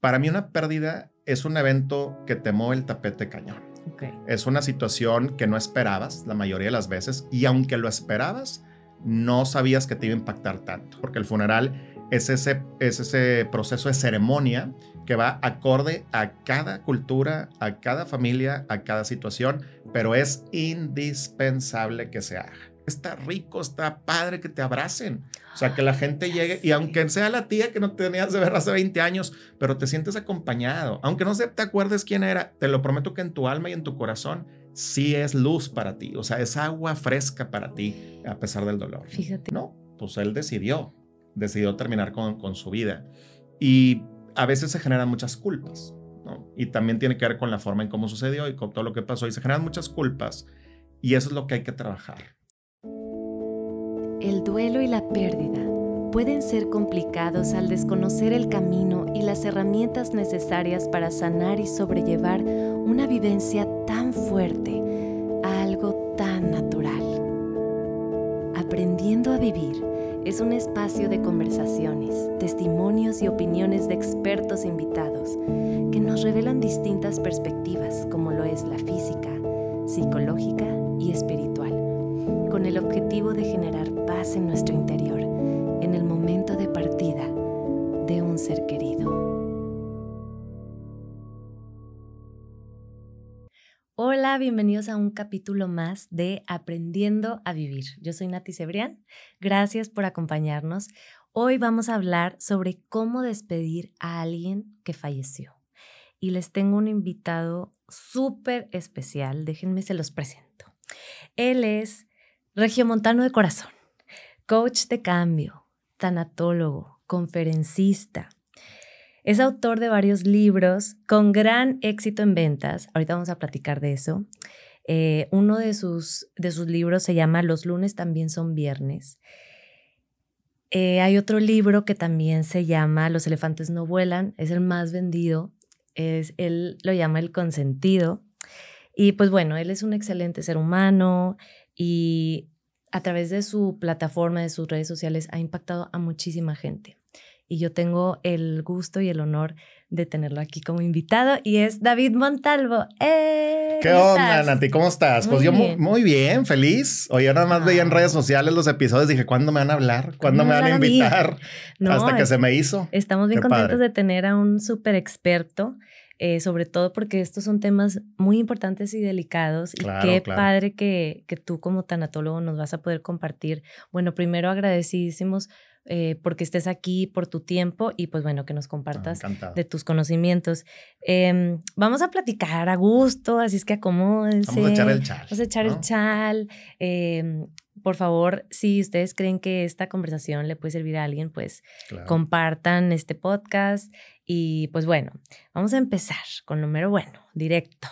Para mí una pérdida es un evento que te mueve el tapete cañón. Es una situación que no esperabas la mayoría de las veces y aunque lo esperabas, no sabías que te iba a impactar tanto, porque el funeral es ese, es ese proceso de ceremonia que va acorde a cada cultura, a cada familia, a cada situación, pero es indispensable que se haga. Está rico, está padre que te abracen. O sea, que la gente llegue y aunque sea la tía que no tenías de ver hace 20 años, pero te sientes acompañado. Aunque no te acuerdes quién era, te lo prometo que en tu alma y en tu corazón sí es luz para ti. O sea, es agua fresca para ti a pesar del dolor. Fíjate. No, pues él decidió, decidió terminar con, con su vida. Y a veces se generan muchas culpas. ¿no? Y también tiene que ver con la forma en cómo sucedió y con todo lo que pasó. Y se generan muchas culpas. Y eso es lo que hay que trabajar. El duelo y la pérdida pueden ser complicados al desconocer el camino y las herramientas necesarias para sanar y sobrellevar una vivencia tan fuerte a algo tan natural. Aprendiendo a vivir es un espacio de conversaciones, testimonios y opiniones de expertos invitados que nos revelan distintas perspectivas como lo es la física, psicológica y espiritual, con el objetivo de generar paz en nuestro interior en el momento de partida de un ser querido. Hola, bienvenidos a un capítulo más de Aprendiendo a Vivir. Yo soy Nati Cebrián. Gracias por acompañarnos. Hoy vamos a hablar sobre cómo despedir a alguien que falleció. Y les tengo un invitado súper especial. Déjenme se los presento. Él es regiomontano de corazón, coach de cambio, tanatólogo, conferencista, es autor de varios libros con gran éxito en ventas. Ahorita vamos a platicar de eso. Eh, uno de sus, de sus libros se llama Los lunes también son viernes. Eh, hay otro libro que también se llama Los elefantes no vuelan. Es el más vendido. Es, él lo llama El consentido. Y pues bueno, él es un excelente ser humano y a través de su plataforma, de sus redes sociales, ha impactado a muchísima gente y yo tengo el gusto y el honor de tenerlo aquí como invitado y es David Montalvo. ¡Eh! ¿Qué onda, Nati? ¿Cómo estás? pues yo muy bien, feliz. Hoy nada más veía en redes sociales los episodios, dije, ¿cuándo me van a hablar? ¿Cuándo me van a invitar? Hasta que se me hizo. Estamos bien contentos de tener a un súper experto. Eh, sobre todo porque estos son temas muy importantes y delicados. y qué padre que, que tú como tanatólogo nos vas a poder compartir. Bueno, primero agradecidísimos eh, porque estés aquí, por tu tiempo y pues bueno, que nos compartas de tus conocimientos. Em, vamos a platicar a gusto, así es que acomódense. Vamos a echar el chal. Vamos a echar el chal. Em, por favor, si ustedes creen que esta conversación le puede servir a alguien, pues compartan este podcast. Y pues bueno, vamos a empezar con número bueno, directo.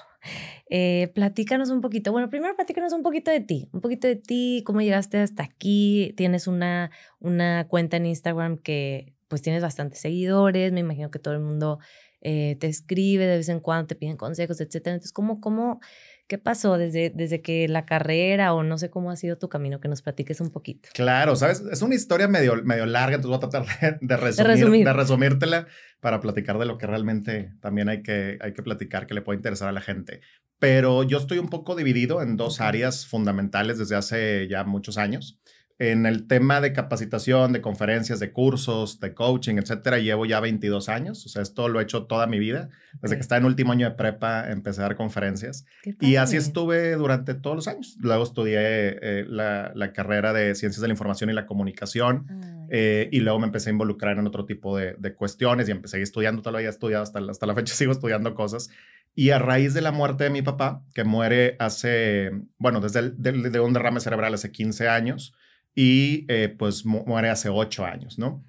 Eh, platícanos un poquito. Bueno, primero platícanos un poquito de ti, un poquito de ti, cómo llegaste hasta aquí. Tienes una, una cuenta en Instagram que pues tienes bastantes seguidores, me imagino que todo el mundo eh, te escribe de vez en cuando, te piden consejos, etcétera. Entonces, ¿cómo, cómo, ¿Qué pasó desde, desde que la carrera o no sé cómo ha sido tu camino? Que nos platiques un poquito. Claro, sabes, es una historia medio, medio larga, entonces voy a tratar de, resumir, de, resumírtela para platicar de lo que realmente también hay que, hay que platicar que le puede interesar a la gente. Pero yo estoy un poco dividido en dos áreas fundamentales desde hace ya muchos años en el tema de capacitación, de conferencias, de cursos, de coaching, etcétera, llevo ya 22 años. O sea, esto lo he hecho toda mi vida. Desde que estaba en último año de prepa, empecé a dar conferencias. Y así estuve durante todos los años. Luego estudié eh, la, la, carrera de Ciencias de la Información y la Comunicación. Eh, y luego me empecé a involucrar en otro tipo de, de cuestiones y empecé estudiando, todavía he estudiado hasta, hasta la fecha, sigo estudiando cosas. Y a raíz de la muerte de mi papá, que muere hace, bueno, desde el, de, de un derrame cerebral hace 15 años, y eh, pues muere hace ocho años, ¿no?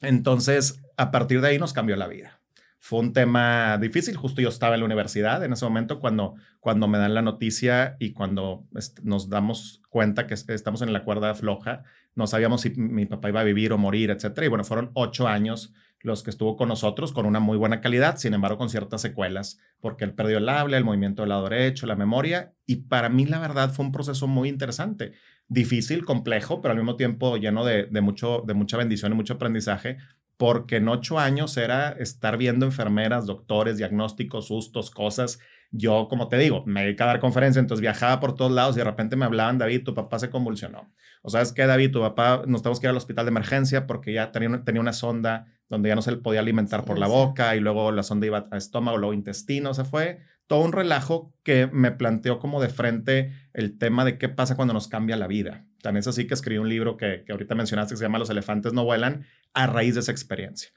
Entonces, a partir de ahí nos cambió la vida. Fue un tema difícil, justo yo estaba en la universidad en ese momento cuando, cuando me dan la noticia y cuando nos damos cuenta que estamos en la cuerda floja, no sabíamos si mi papá iba a vivir o morir, etcétera. Y bueno, fueron ocho años los que estuvo con nosotros con una muy buena calidad, sin embargo con ciertas secuelas, porque él perdió el habla, el movimiento del lado derecho, la memoria, y para mí la verdad fue un proceso muy interesante difícil, complejo, pero al mismo tiempo lleno de, mucho, de mucha bendición y mucho aprendizaje, porque en ocho años era estar viendo enfermeras, doctores, diagnósticos, sustos, cosas. Yo, como te digo, me dediqué a dar conferencias, entonces viajaba por todos lados y de repente me hablaban, David, tu papá se convulsionó. O sabes qué, David, tu papá nos tenemos que ir al hospital de emergencia porque ya tenía, tenía una sonda donde ya no se le podía alimentar por la boca y luego la sonda iba a estómago, luego intestino, o sea, fue todo un relajo que me planteó como de frente el tema de qué pasa cuando nos cambia la vida. También es así que escribí un libro que, que ahorita mencionaste que se llama Los elefantes no vuelan a raíz de esa experiencia.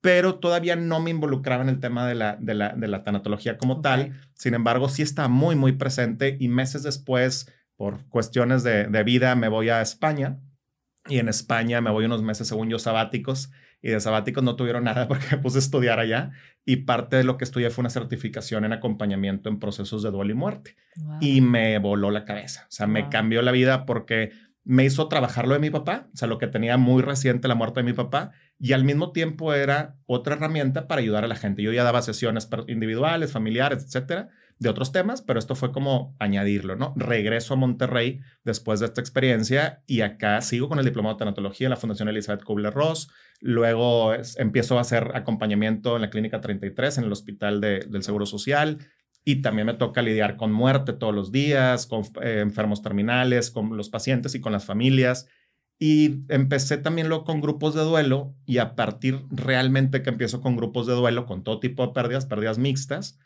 Pero todavía no me involucraba en el tema de la, de la, de la tanatología como tal. Sin embargo, sí está muy, muy presente y meses después, por cuestiones de, de vida, me voy a España y en España me voy unos meses, según yo, sabáticos y de sabáticos no tuvieron nada porque me puse a estudiar allá y parte de lo que estudié fue una certificación en acompañamiento en procesos de duelo y muerte y me voló la cabeza, o sea, me cambió la vida porque me hizo trabajar lo de mi papá, o sea, lo que tenía muy reciente la muerte de mi papá, y al mismo tiempo era otra herramienta para ayudar a la gente. Yo ya daba sesiones individuales, familiares, etcétera, de otros temas, pero esto fue como añadirlo, ¿no? Regreso a Monterrey después de esta experiencia y acá sigo con el diplomado de tanatología en la Fundación Elizabeth Kubler-Ross. Luego empiezo a hacer acompañamiento en la Clínica 33 en el Hospital del Seguro Social y también me toca lidiar con muerte todos los días, con eh, enfermos terminales, con los pacientes y con las familias. Y empecé también luego con grupos de duelo y a partir realmente que empiezo con grupos de duelo, con todo tipo de pérdidas, pérdidas mixtas,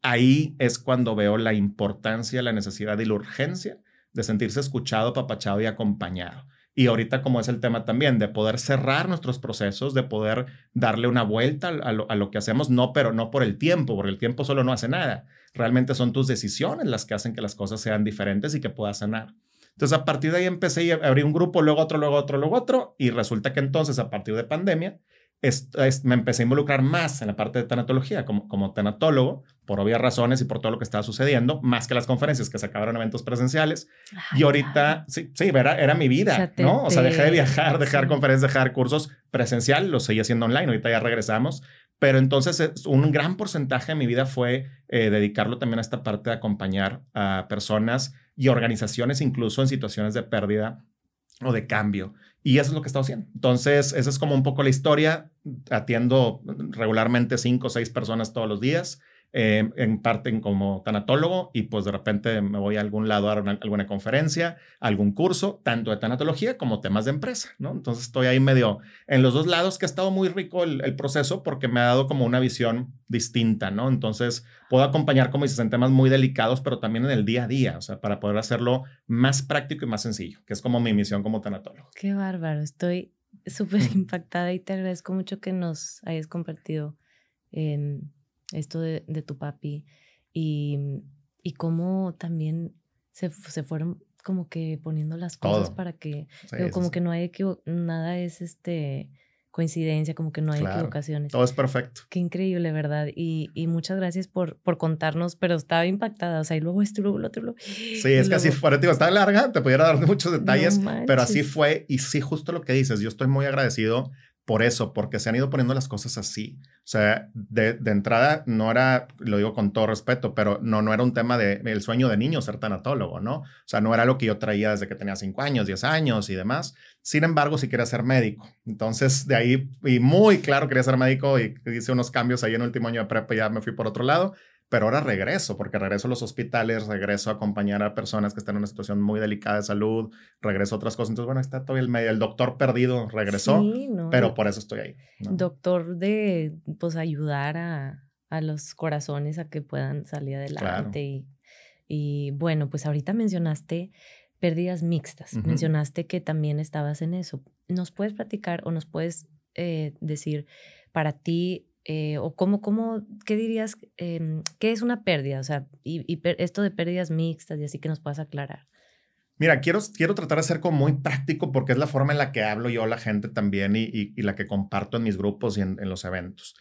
ahí es cuando veo la importancia, la necesidad y la urgencia de sentirse escuchado, papachado y acompañado. Y ahorita como es el tema también de poder cerrar nuestros procesos, de poder darle una vuelta a lo, a que hacemos, no, pero no por el tiempo, porque el tiempo solo no hace nada. Realmente son tus decisiones las que hacen que las cosas sean diferentes y que puedas sanar. Entonces a partir de ahí empecé y abrí un grupo, luego otro, luego otro, luego otro, y resulta que entonces a partir de pandemia me empecé a involucrar más en la parte de tanatología como, como tanatólogo, por obvias razones y por todo lo que estaba sucediendo, más que las conferencias que se acabaron eventos presenciales. y ahorita, sí, sí era, era mi vida, ¿no? O sea, dejé de viajar, dejar conferencias, dejar cursos presencial, lo seguí haciendo online, ahorita ya regresamos. Pero entonces un gran porcentaje de mi vida fue eh, dedicarlo también a esta parte de acompañar a personas y organizaciones, incluso en situaciones de pérdida o de cambio. Y eso es lo que he estado haciendo. Entonces, esa es como un poco la historia. Atiendo regularmente cinco o seis personas todos los días. Eh, en parte como tanatólogo y pues de repente me voy a algún lado a dar alguna conferencia, algún curso, tanto de tanatología como temas de empresa, ¿no? Entonces estoy ahí medio en los dos lados que ha estado muy rico el, el proceso porque me ha dado como una visión distinta, ¿no? Entonces puedo acompañar, como dices, en temas muy delicados, pero también en el día a día, o sea, para poder hacerlo más práctico y más sencillo, que es como mi misión como tanatólogo. Qué bárbaro, estoy súper impactada y te agradezco mucho que nos hayas compartido en esto de, tu papi y, y cómo también se, se, fueron como que poniendo las cosas para que, como que no hay nada es este coincidencia, como que no hay equivocaciones. Todo es perfecto. Qué increíble, ¿verdad? Y, y, muchas gracias por, por contarnos, pero estaba impactada, o sea, y luego esto, luego lo otro. Luego, sí, es que así fue, digo, está larga, te pudiera dar muchos detalles, pero así fue, y sí, justo lo que dices, yo estoy muy agradecido por eso, porque se han ido poniendo las cosas así. O sea, de, de, entrada no era, lo digo con todo respeto, pero no, no era un tema de el sueño de niño ser tanatólogo, ¿no? O sea, no era lo que yo traía desde que tenía 5 años, 10 años y demás. Sin embargo, sí quería ser médico. Entonces, de ahí, y muy claro, quería ser médico y hice unos cambios ahí en el último año de prepa ya me fui por otro lado pero ahora regreso, porque regreso a los hospitales, regreso a acompañar a personas que están en una situación muy delicada de salud, regreso a otras cosas. Entonces, bueno, está todo el medio. El doctor perdido regresó, pero por eso estoy ahí. Doctor de, pues, ayudar a, a, los corazones a que puedan salir adelante. Y, y, bueno, pues ahorita mencionaste pérdidas mixtas. Mencionaste que también estabas en eso. ¿Nos puedes platicar o nos puedes eh, decir para ti eh, o cómo, cómo, qué dirías, eh, qué es una pérdida? O sea, y, esto de pérdidas mixtas y así que nos puedas aclarar. Mira, quiero, quiero tratar de ser como muy práctico porque es la forma en la que hablo yo a la gente también y, y, la que comparto en mis grupos y en, en, los eventos.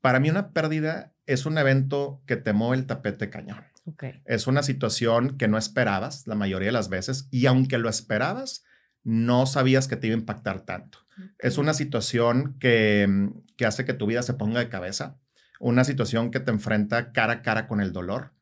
Para mí una pérdida es un evento que te mueve el tapete cañón. Okay. Es una situación que no esperabas la mayoría de las veces y aunque lo esperabas, no sabías que te iba a impactar tanto. Es una situación que, mm, que hace que tu vida se ponga de cabeza, una situación que te enfrenta cara a cara con el dolor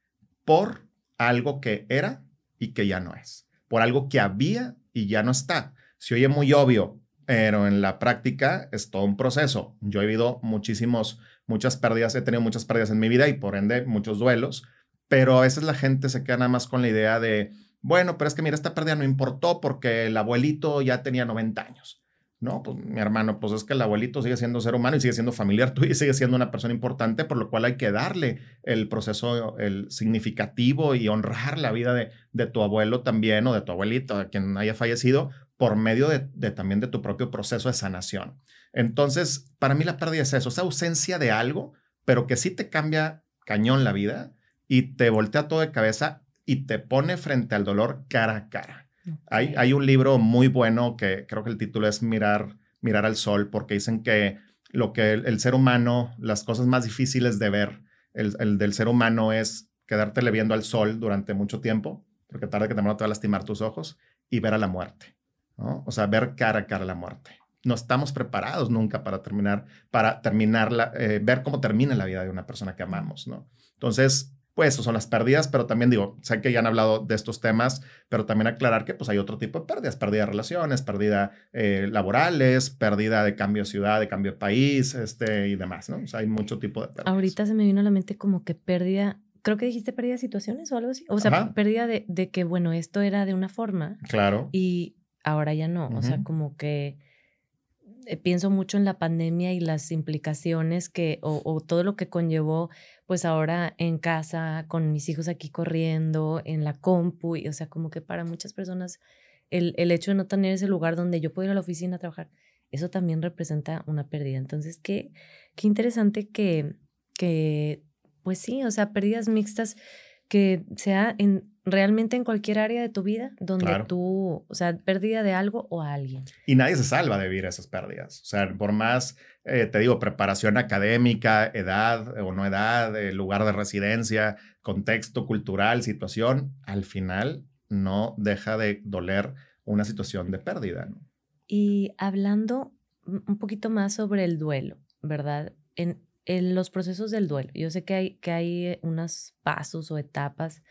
por algo que era y que ya no es, por algo que había y ya no está. Si oye muy obvio, pero en la práctica es todo un proceso. Yo he vivido muchísimos, muchas pérdidas, he tenido muchas pérdidas en mi vida y por ende muchos duelos, pero a veces la gente se queda nada más con la idea de, bueno, pero es que mira, esta pérdida no importó porque el abuelito ya tenía 90 años. No, pues mi hermano, pues es que el abuelito sigue siendo ser humano y sigue siendo familiar tuyo y sigue siendo una persona importante, por lo cual hay que darle el proceso, el significativo y honrar la vida de, de tu abuelo también o de tu abuelito, quien haya fallecido, por medio de, de, también de tu propio proceso de sanación. Entonces, para mí la pérdida es eso, esa ausencia de algo, pero que sí te cambia cañón la vida y te voltea todo de cabeza y te pone frente al dolor cara a cara. Hay, hay, un libro muy bueno que creo que el título es Mirar, mirar al sol, porque dicen que lo que el, ser humano, las cosas más difíciles de ver, el, el, del ser humano es quedártele viendo al sol durante mucho tiempo, porque tarde que temprano te va a lastimar tus ojos, y ver a la muerte, ¿no? O sea, ver cara a cara la muerte. No estamos preparados nunca para terminar, para terminar, la, eh, ver cómo termina la vida de una persona que amamos, ¿no? Entonces, pues eso son las pérdidas, pero también digo, sé que ya han hablado de estos temas, pero también aclarar que pues hay otro tipo de pérdidas, pérdida de relaciones, pérdida eh, laborales, pérdida de cambio de ciudad, de cambio de país, este y demás, ¿no? O sea, hay mucho tipo de pérdidas. Ahorita se me vino a la mente como que pérdida, creo que dijiste pérdida de situaciones o algo así, o sea, pérdida de, de, que, bueno, esto era de una forma. Claro. Y ahora ya no, o sea, como que eh, pienso mucho en la pandemia y las implicaciones que, o, o, todo lo que conllevó, pues ahora en casa, con mis hijos aquí corriendo, en la compu, y, o sea, como que para muchas personas el, el hecho de no tener ese lugar donde yo puedo ir a la oficina a trabajar, eso también representa una pérdida. Entonces, qué, qué interesante que, que, pues sí, o sea, pérdidas mixtas que sea en, realmente en cualquier área de tu vida donde tú, o sea, pérdida de algo o a alguien. Y nadie se salva de vivir esas pérdidas. O sea, por más, eh, te digo, preparación académica, edad o no edad, eh, lugar de residencia, contexto cultural, situación, al final no deja de doler una situación de pérdida. Y hablando un poquito más sobre el duelo, ¿verdad? En, en los procesos del duelo, yo sé que hay, que hay unos pasos o etapas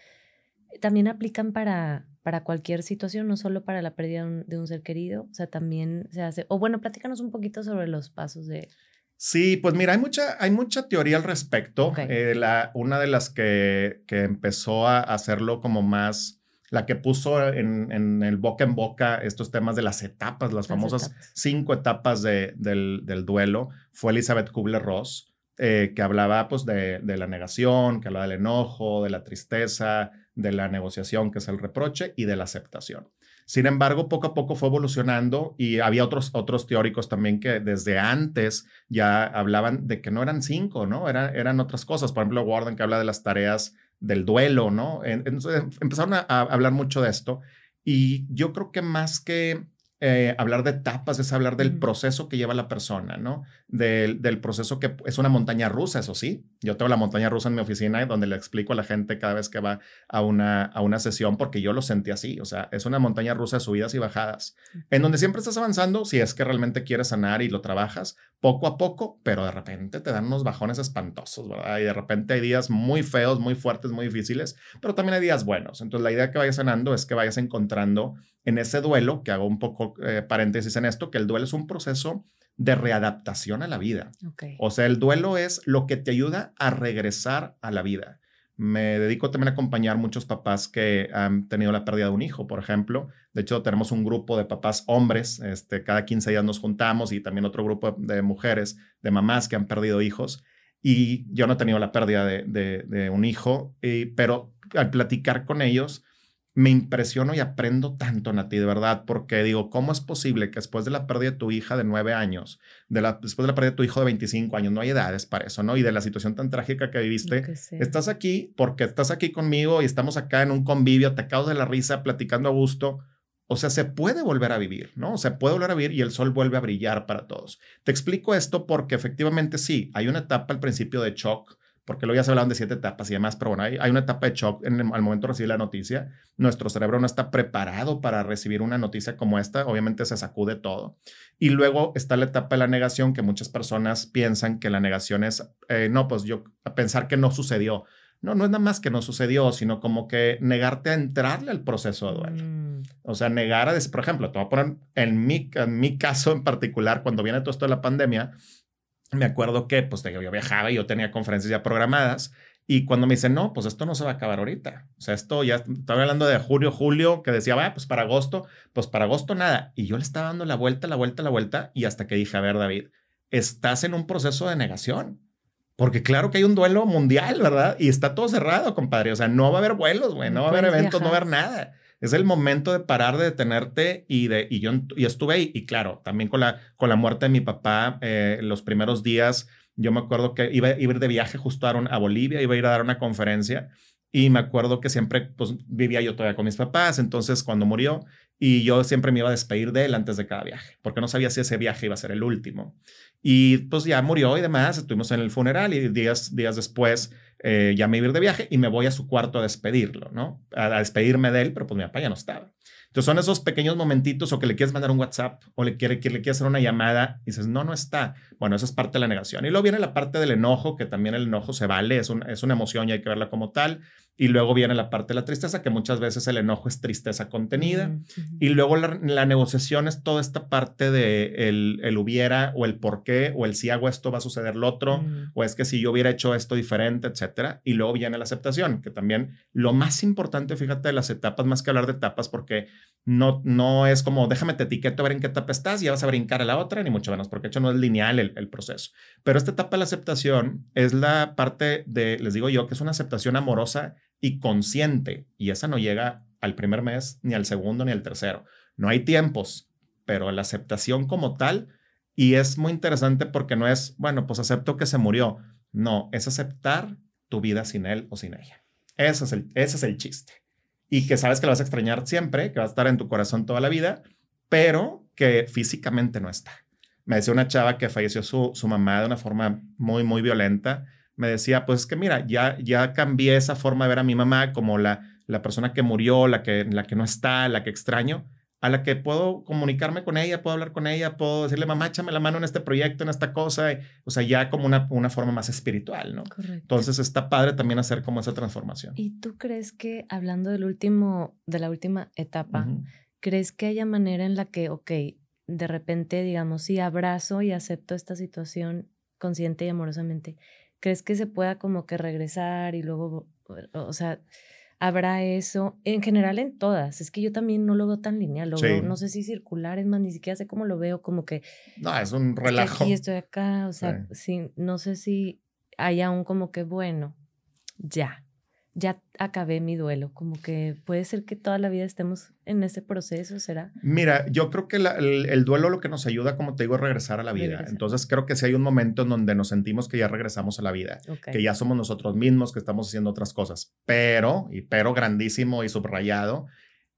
también aplican para, para cualquier situación, no solo para la pérdida de un, ser querido, o sea, también se hace, o bueno, platícanos un poquito sobre los pasos de... Sí, pues mira, hay mucha, hay mucha teoría al respecto. Eh, la, una de las que, que empezó a hacerlo como más, la que puso en, en, el boca en boca estos temas de las etapas, las, famosas cinco etapas de, del, del, duelo, fue Elizabeth Kubler-Ross. Eh, que hablaba pues de, de, la negación, que hablaba del enojo, de la tristeza, de la negociación, que es el reproche, y de la aceptación. Sin embargo, poco a poco fue evolucionando y había otros, otros teóricos también que desde antes ya hablaban de que no eran cinco, ¿no? Era, eran otras cosas. Por ejemplo, Warden que habla de las tareas del duelo, ¿no? Empezaron a, a hablar mucho de esto y yo creo que más que eh, hablar de etapas es hablar del proceso que lleva la persona, ¿no? Del, del, proceso que es una montaña rusa, eso sí. Yo tengo la montaña rusa en mi oficina donde le explico a la gente cada vez que va a una, a una sesión porque yo lo sentí así. O sea, es una montaña rusa de subidas y bajadas, en donde siempre estás avanzando si es que realmente quieres sanar y lo trabajas poco a poco, pero de repente te dan unos bajones espantosos, ¿verdad? Y de repente hay días muy feos, muy fuertes, muy difíciles, pero también hay días buenos. Entonces, la idea que vayas sanando es que vayas encontrando en ese duelo, que hago un poco eh, paréntesis en esto, que el duelo es un proceso de readaptación a la vida. O sea, el duelo es lo que te ayuda a regresar a la vida. Me dedico también a acompañar muchos papás que han tenido la pérdida de un hijo, por ejemplo. De hecho, tenemos un grupo de papás hombres, este, cada 15 días nos juntamos y también otro grupo de mujeres, de mamás que han perdido hijos. Y yo no he tenido la pérdida de, de, un hijo, y, pero al platicar con ellos, me impresiono y aprendo tanto, Nati, de verdad, porque digo, ¿cómo es posible que después de la pérdida de tu hija de nueve años, de la, después de la pérdida de tu hijo de 25 años, no hay edades para eso, ¿no? Y de la situación tan trágica que viviste, estás aquí porque estás aquí conmigo y estamos acá en un convivio, atacados de la risa, platicando a gusto. O sea, se puede volver a vivir, ¿no? Se puede volver a vivir y el sol vuelve a brillar para todos. Te explico esto porque efectivamente sí, hay una etapa al principio de shock, porque luego ya se hablaban de siete etapas y demás, pero bueno, hay, una etapa de shock en al momento de recibir la noticia. Nuestro cerebro no está preparado para recibir una noticia como esta, obviamente se sacude todo. Y luego está la etapa de la negación, que muchas personas piensan que la negación es, eh, no, pues yo, pensar que no sucedió. No, no es nada más que no sucedió, sino como que negarte a entrarle al proceso de duelo. Mm. O sea, negar a, por ejemplo, te voy a poner en mi, en mi caso en particular, cuando viene todo esto de la pandemia, me acuerdo que pues yo viajaba y yo tenía conferencias ya programadas y cuando me dicen, no, pues esto no se va a acabar ahorita. O sea, esto ya, estaba hablando de julio, julio, que decía, va, pues para agosto, pues para agosto nada. Y yo le estaba dando la vuelta, la vuelta, la vuelta, y hasta que dije, a ver, David, estás en un proceso de negación. Porque claro que hay un duelo mundial, ¿verdad? Y está todo cerrado, compadre. O sea, no va a haber vuelos, güey, no, va a haber eventos, no va a haber nada. Es el momento de parar de detenerte y de y yo y estuve ahí. Y claro, también con la con la muerte de mi papá eh, los primeros días yo me acuerdo que iba, a ir de viaje justo a, a Bolivia, iba a ir a dar una conferencia y me acuerdo que siempre pues, vivía yo todavía con mis papás, entonces cuando murió y yo siempre me iba a despedir de él antes de cada viaje, porque no sabía si ese viaje iba a ser el último. Y pues ya murió y demás, estuvimos en el funeral y días, días después eh, ya me iba a ir de viaje y me voy a su cuarto a despedirlo, ¿no? A, despedirme de él, pero pues mi papá ya no estaba. Entonces son esos pequeños momentitos o que le quieres mandar un WhatsApp o le, quiere, quieres hacer una llamada y dices, no, no está. Bueno, eso es parte de la negación. Y luego viene la parte del enojo, que también el enojo se vale, es, es una emoción y hay que verla como tal. Y luego viene la parte de la tristeza, que muchas veces el enojo es tristeza contenida. Y luego la, negociación es toda esta parte de el, el, hubiera o el por qué o el si hago esto va a suceder lo otro mm. o es que si yo hubiera hecho esto diferente, etcétera. Y luego viene la aceptación, que también lo más importante, fíjate, de las etapas, más que hablar de etapas, porque no, no es como déjame te etiqueto a ver en qué etapa estás y ya vas a brincar a la otra, ni mucho menos, porque de hecho no es lineal el, el proceso. Pero esta etapa de la aceptación es la parte de, les digo yo, que es una aceptación amorosa y consciente. Y esa no llega al primer mes, ni al segundo, ni al tercero. No hay tiempos, pero la aceptación como tal, y es muy interesante porque no es, bueno, pues acepto que se murió. No, es aceptar tu vida sin él o sin ella. Ese es el, ese es el chiste. Y que sabes que lo vas a extrañar siempre, que va a estar en tu corazón toda la vida, pero que físicamente no está. Me decía una chava que falleció su, su mamá de una forma muy, muy violenta me decía, pues es que mira, ya, ya cambié esa forma de ver a mi mamá como la, la persona que murió, la que, la que no está, la que extraño, a la que puedo comunicarme con ella, puedo hablar con ella, puedo decirle, mamá, échame la mano en este proyecto, en esta cosa, o sea, ya como una, una forma más espiritual, ¿no? Correcto. Entonces está padre también hacer como esa transformación. ¿Y tú crees que, hablando del último, de la última etapa, crees que haya manera en la que, ok, de repente, digamos, sí, abrazo y acepto esta situación consciente y amorosamente, ¿Crees que se pueda como que regresar y luego, o sea, habrá eso? En general en todas. Es que yo también no lo veo tan lineal. Lo veo, no sé si circular, es más, ni siquiera sé cómo lo veo, como que... No, es un relajo. Estoy aquí, estoy acá, o sea, sí. no sé si hay aún como que, bueno, ya ya acabé mi duelo, como que puede ser que toda la vida estemos en ese proceso, ¿será? Mira, yo creo que el, duelo lo que nos ayuda, como te digo, es regresar a la vida. Entonces creo que si hay un momento en donde nos sentimos que ya regresamos a la vida, que ya somos nosotros mismos, que estamos haciendo otras cosas, pero, y pero grandísimo y subrayado,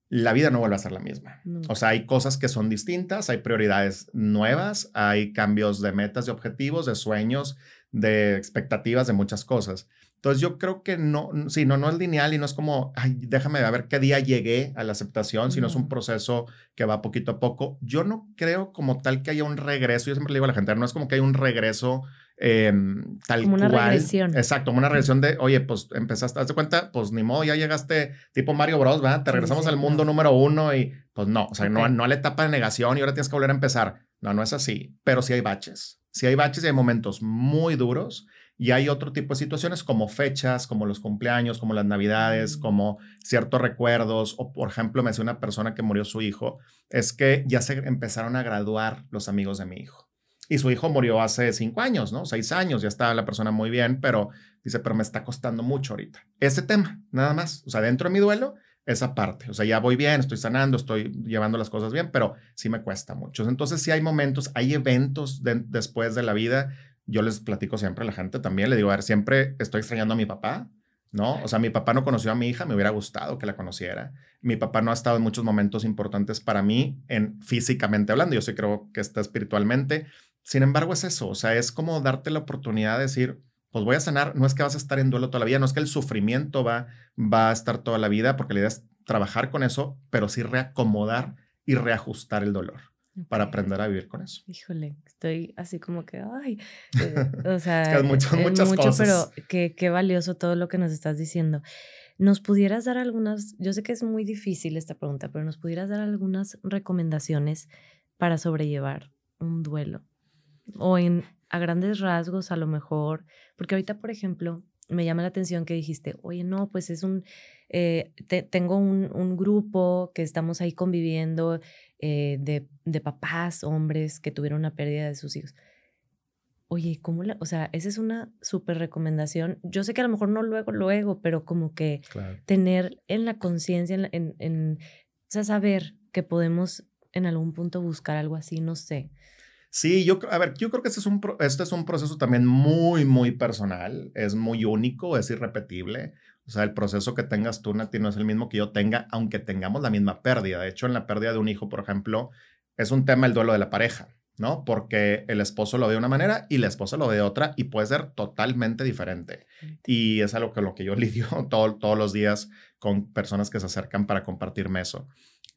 la vida no vuelve a ser la misma. O sea, hay cosas que son distintas, hay prioridades nuevas, hay cambios de metas, de objetivos, de sueños, de expectativas, de muchas cosas. Entonces yo creo que no, sí, no, no es lineal y no es como, ay, déjame ver qué día llegué a la aceptación, sino es un proceso que va poquito a poco. Yo no creo como tal que haya un regreso, yo siempre le digo a la gente, no es como que hay un regreso eh, tal como una regresión. Exacto, como una regresión de, oye, pues empezaste, haz de cuenta, pues ni modo, ya llegaste tipo Mario Bros, ¿verdad? Te regresamos al mundo número uno y pues no, o sea, no, no a la etapa de negación y ahora tienes que volver a empezar. No, no es así, pero sí hay baches. Sí hay baches y hay momentos muy duros y hay otro tipo de situaciones como fechas, como los cumpleaños, como las navidades, mm. como ciertos recuerdos. O, por ejemplo, me decía una persona que murió su hijo, es que ya se empezaron a graduar los amigos de mi hijo. Y su hijo murió hace cinco años, ¿no? Seis años, ya estaba la persona muy bien, pero dice, pero me está costando mucho ahorita. Ese tema, nada más. O sea, dentro de mi duelo, esa parte. O sea, ya voy bien, estoy sanando, estoy llevando las cosas bien, pero sí me cuesta mucho. Entonces, sí hay momentos, hay eventos después de la vida yo les platico siempre a la gente también, le digo, a ver, siempre estoy extrañando a mi papá, ¿no? O sea, mi papá no conoció a mi hija, me hubiera gustado que la conociera. Mi papá no ha estado en muchos momentos importantes para mí, en físicamente hablando, yo sí creo que está espiritualmente. Sin embargo, es eso, o sea, es como darte la oportunidad de decir, pues voy a sanar, no es que vas a estar en duelo toda la vida, no es que el sufrimiento va, va a estar toda la vida, porque la idea es trabajar con eso, pero sí reacomodar y reajustar el dolor. Para aprender a vivir con eso. Híjole, estoy así como que, ay, eh, o sea, es, mucho, muchas mucho, pero qué, qué valioso todo lo que nos estás diciendo. ¿Nos pudieras dar algunas, yo sé que es muy difícil esta pregunta, pero nos pudieras dar algunas recomendaciones para sobrellevar un duelo? O en, a grandes rasgos a lo mejor, porque ahorita, por ejemplo, me llama la atención que dijiste, oye, no, pues es un, eh, tengo un, un, grupo que estamos ahí conviviendo eh, de, de, papás, hombres que tuvieron una pérdida de sus hijos. Oye, ¿cómo la, o sea, esa es una súper recomendación. Yo sé que a lo mejor no luego, luego, pero como que tener en la conciencia, en, en, o sea, saber que podemos en algún punto buscar algo así, no sé. Sí, yo, a ver, yo creo que este es, un, este es un proceso también muy, muy personal, es muy único, es irrepetible. O sea, el proceso que tengas tú, Nati, no es el mismo que yo tenga, aunque tengamos la misma pérdida. De hecho, en la pérdida de un hijo, por ejemplo, es un tema el duelo de la pareja, ¿no? Porque el esposo lo ve de una manera y la esposa lo ve de otra y puede ser totalmente diferente. Y es algo que lo que yo lidio todos los días con personas que se acercan para compartirme eso.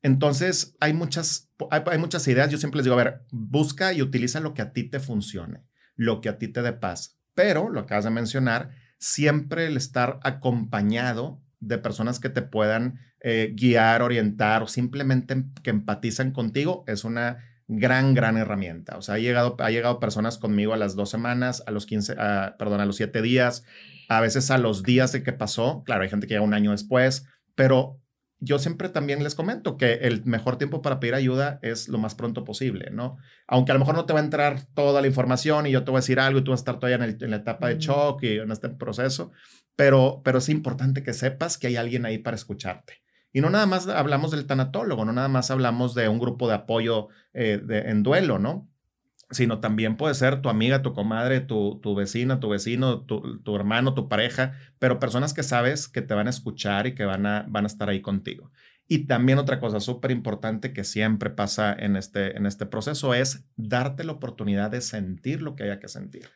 Entonces, hay muchas, hay, muchas ideas. Yo siempre les digo, a ver, busca y utiliza lo que a ti te funcione, lo que a ti te dé paz. Pero, lo acabas de mencionar, siempre el estar acompañado de personas que te puedan eh, guiar, orientar o simplemente que empatizan contigo es una gran, gran herramienta. O sea, ha llegado, ha llegado personas conmigo a las dos semanas, a los 15, perdón, a los siete días, a veces a los días de que pasó. Claro, hay gente que llega un año después, pero yo siempre también les comento que el mejor tiempo para pedir ayuda es lo más pronto posible, ¿no? Aunque a lo mejor no te va a entrar toda la información y yo te voy a decir algo y tú vas a estar todavía en, la etapa de shock y en este proceso, pero, pero es importante que sepas que hay alguien ahí para escucharte. Y no nada más hablamos del tanatólogo, no nada más hablamos de un grupo de apoyo eh, en duelo, ¿no? Sino también puede ser tu amiga, tu comadre, tu, tu vecina, tu vecino, tu, tu, hermano, tu pareja, pero personas que sabes que te van a escuchar y que van a, van a estar ahí contigo. Y también otra cosa súper importante que siempre pasa en este, en este proceso es darte la oportunidad de sentir lo que haya que sentir,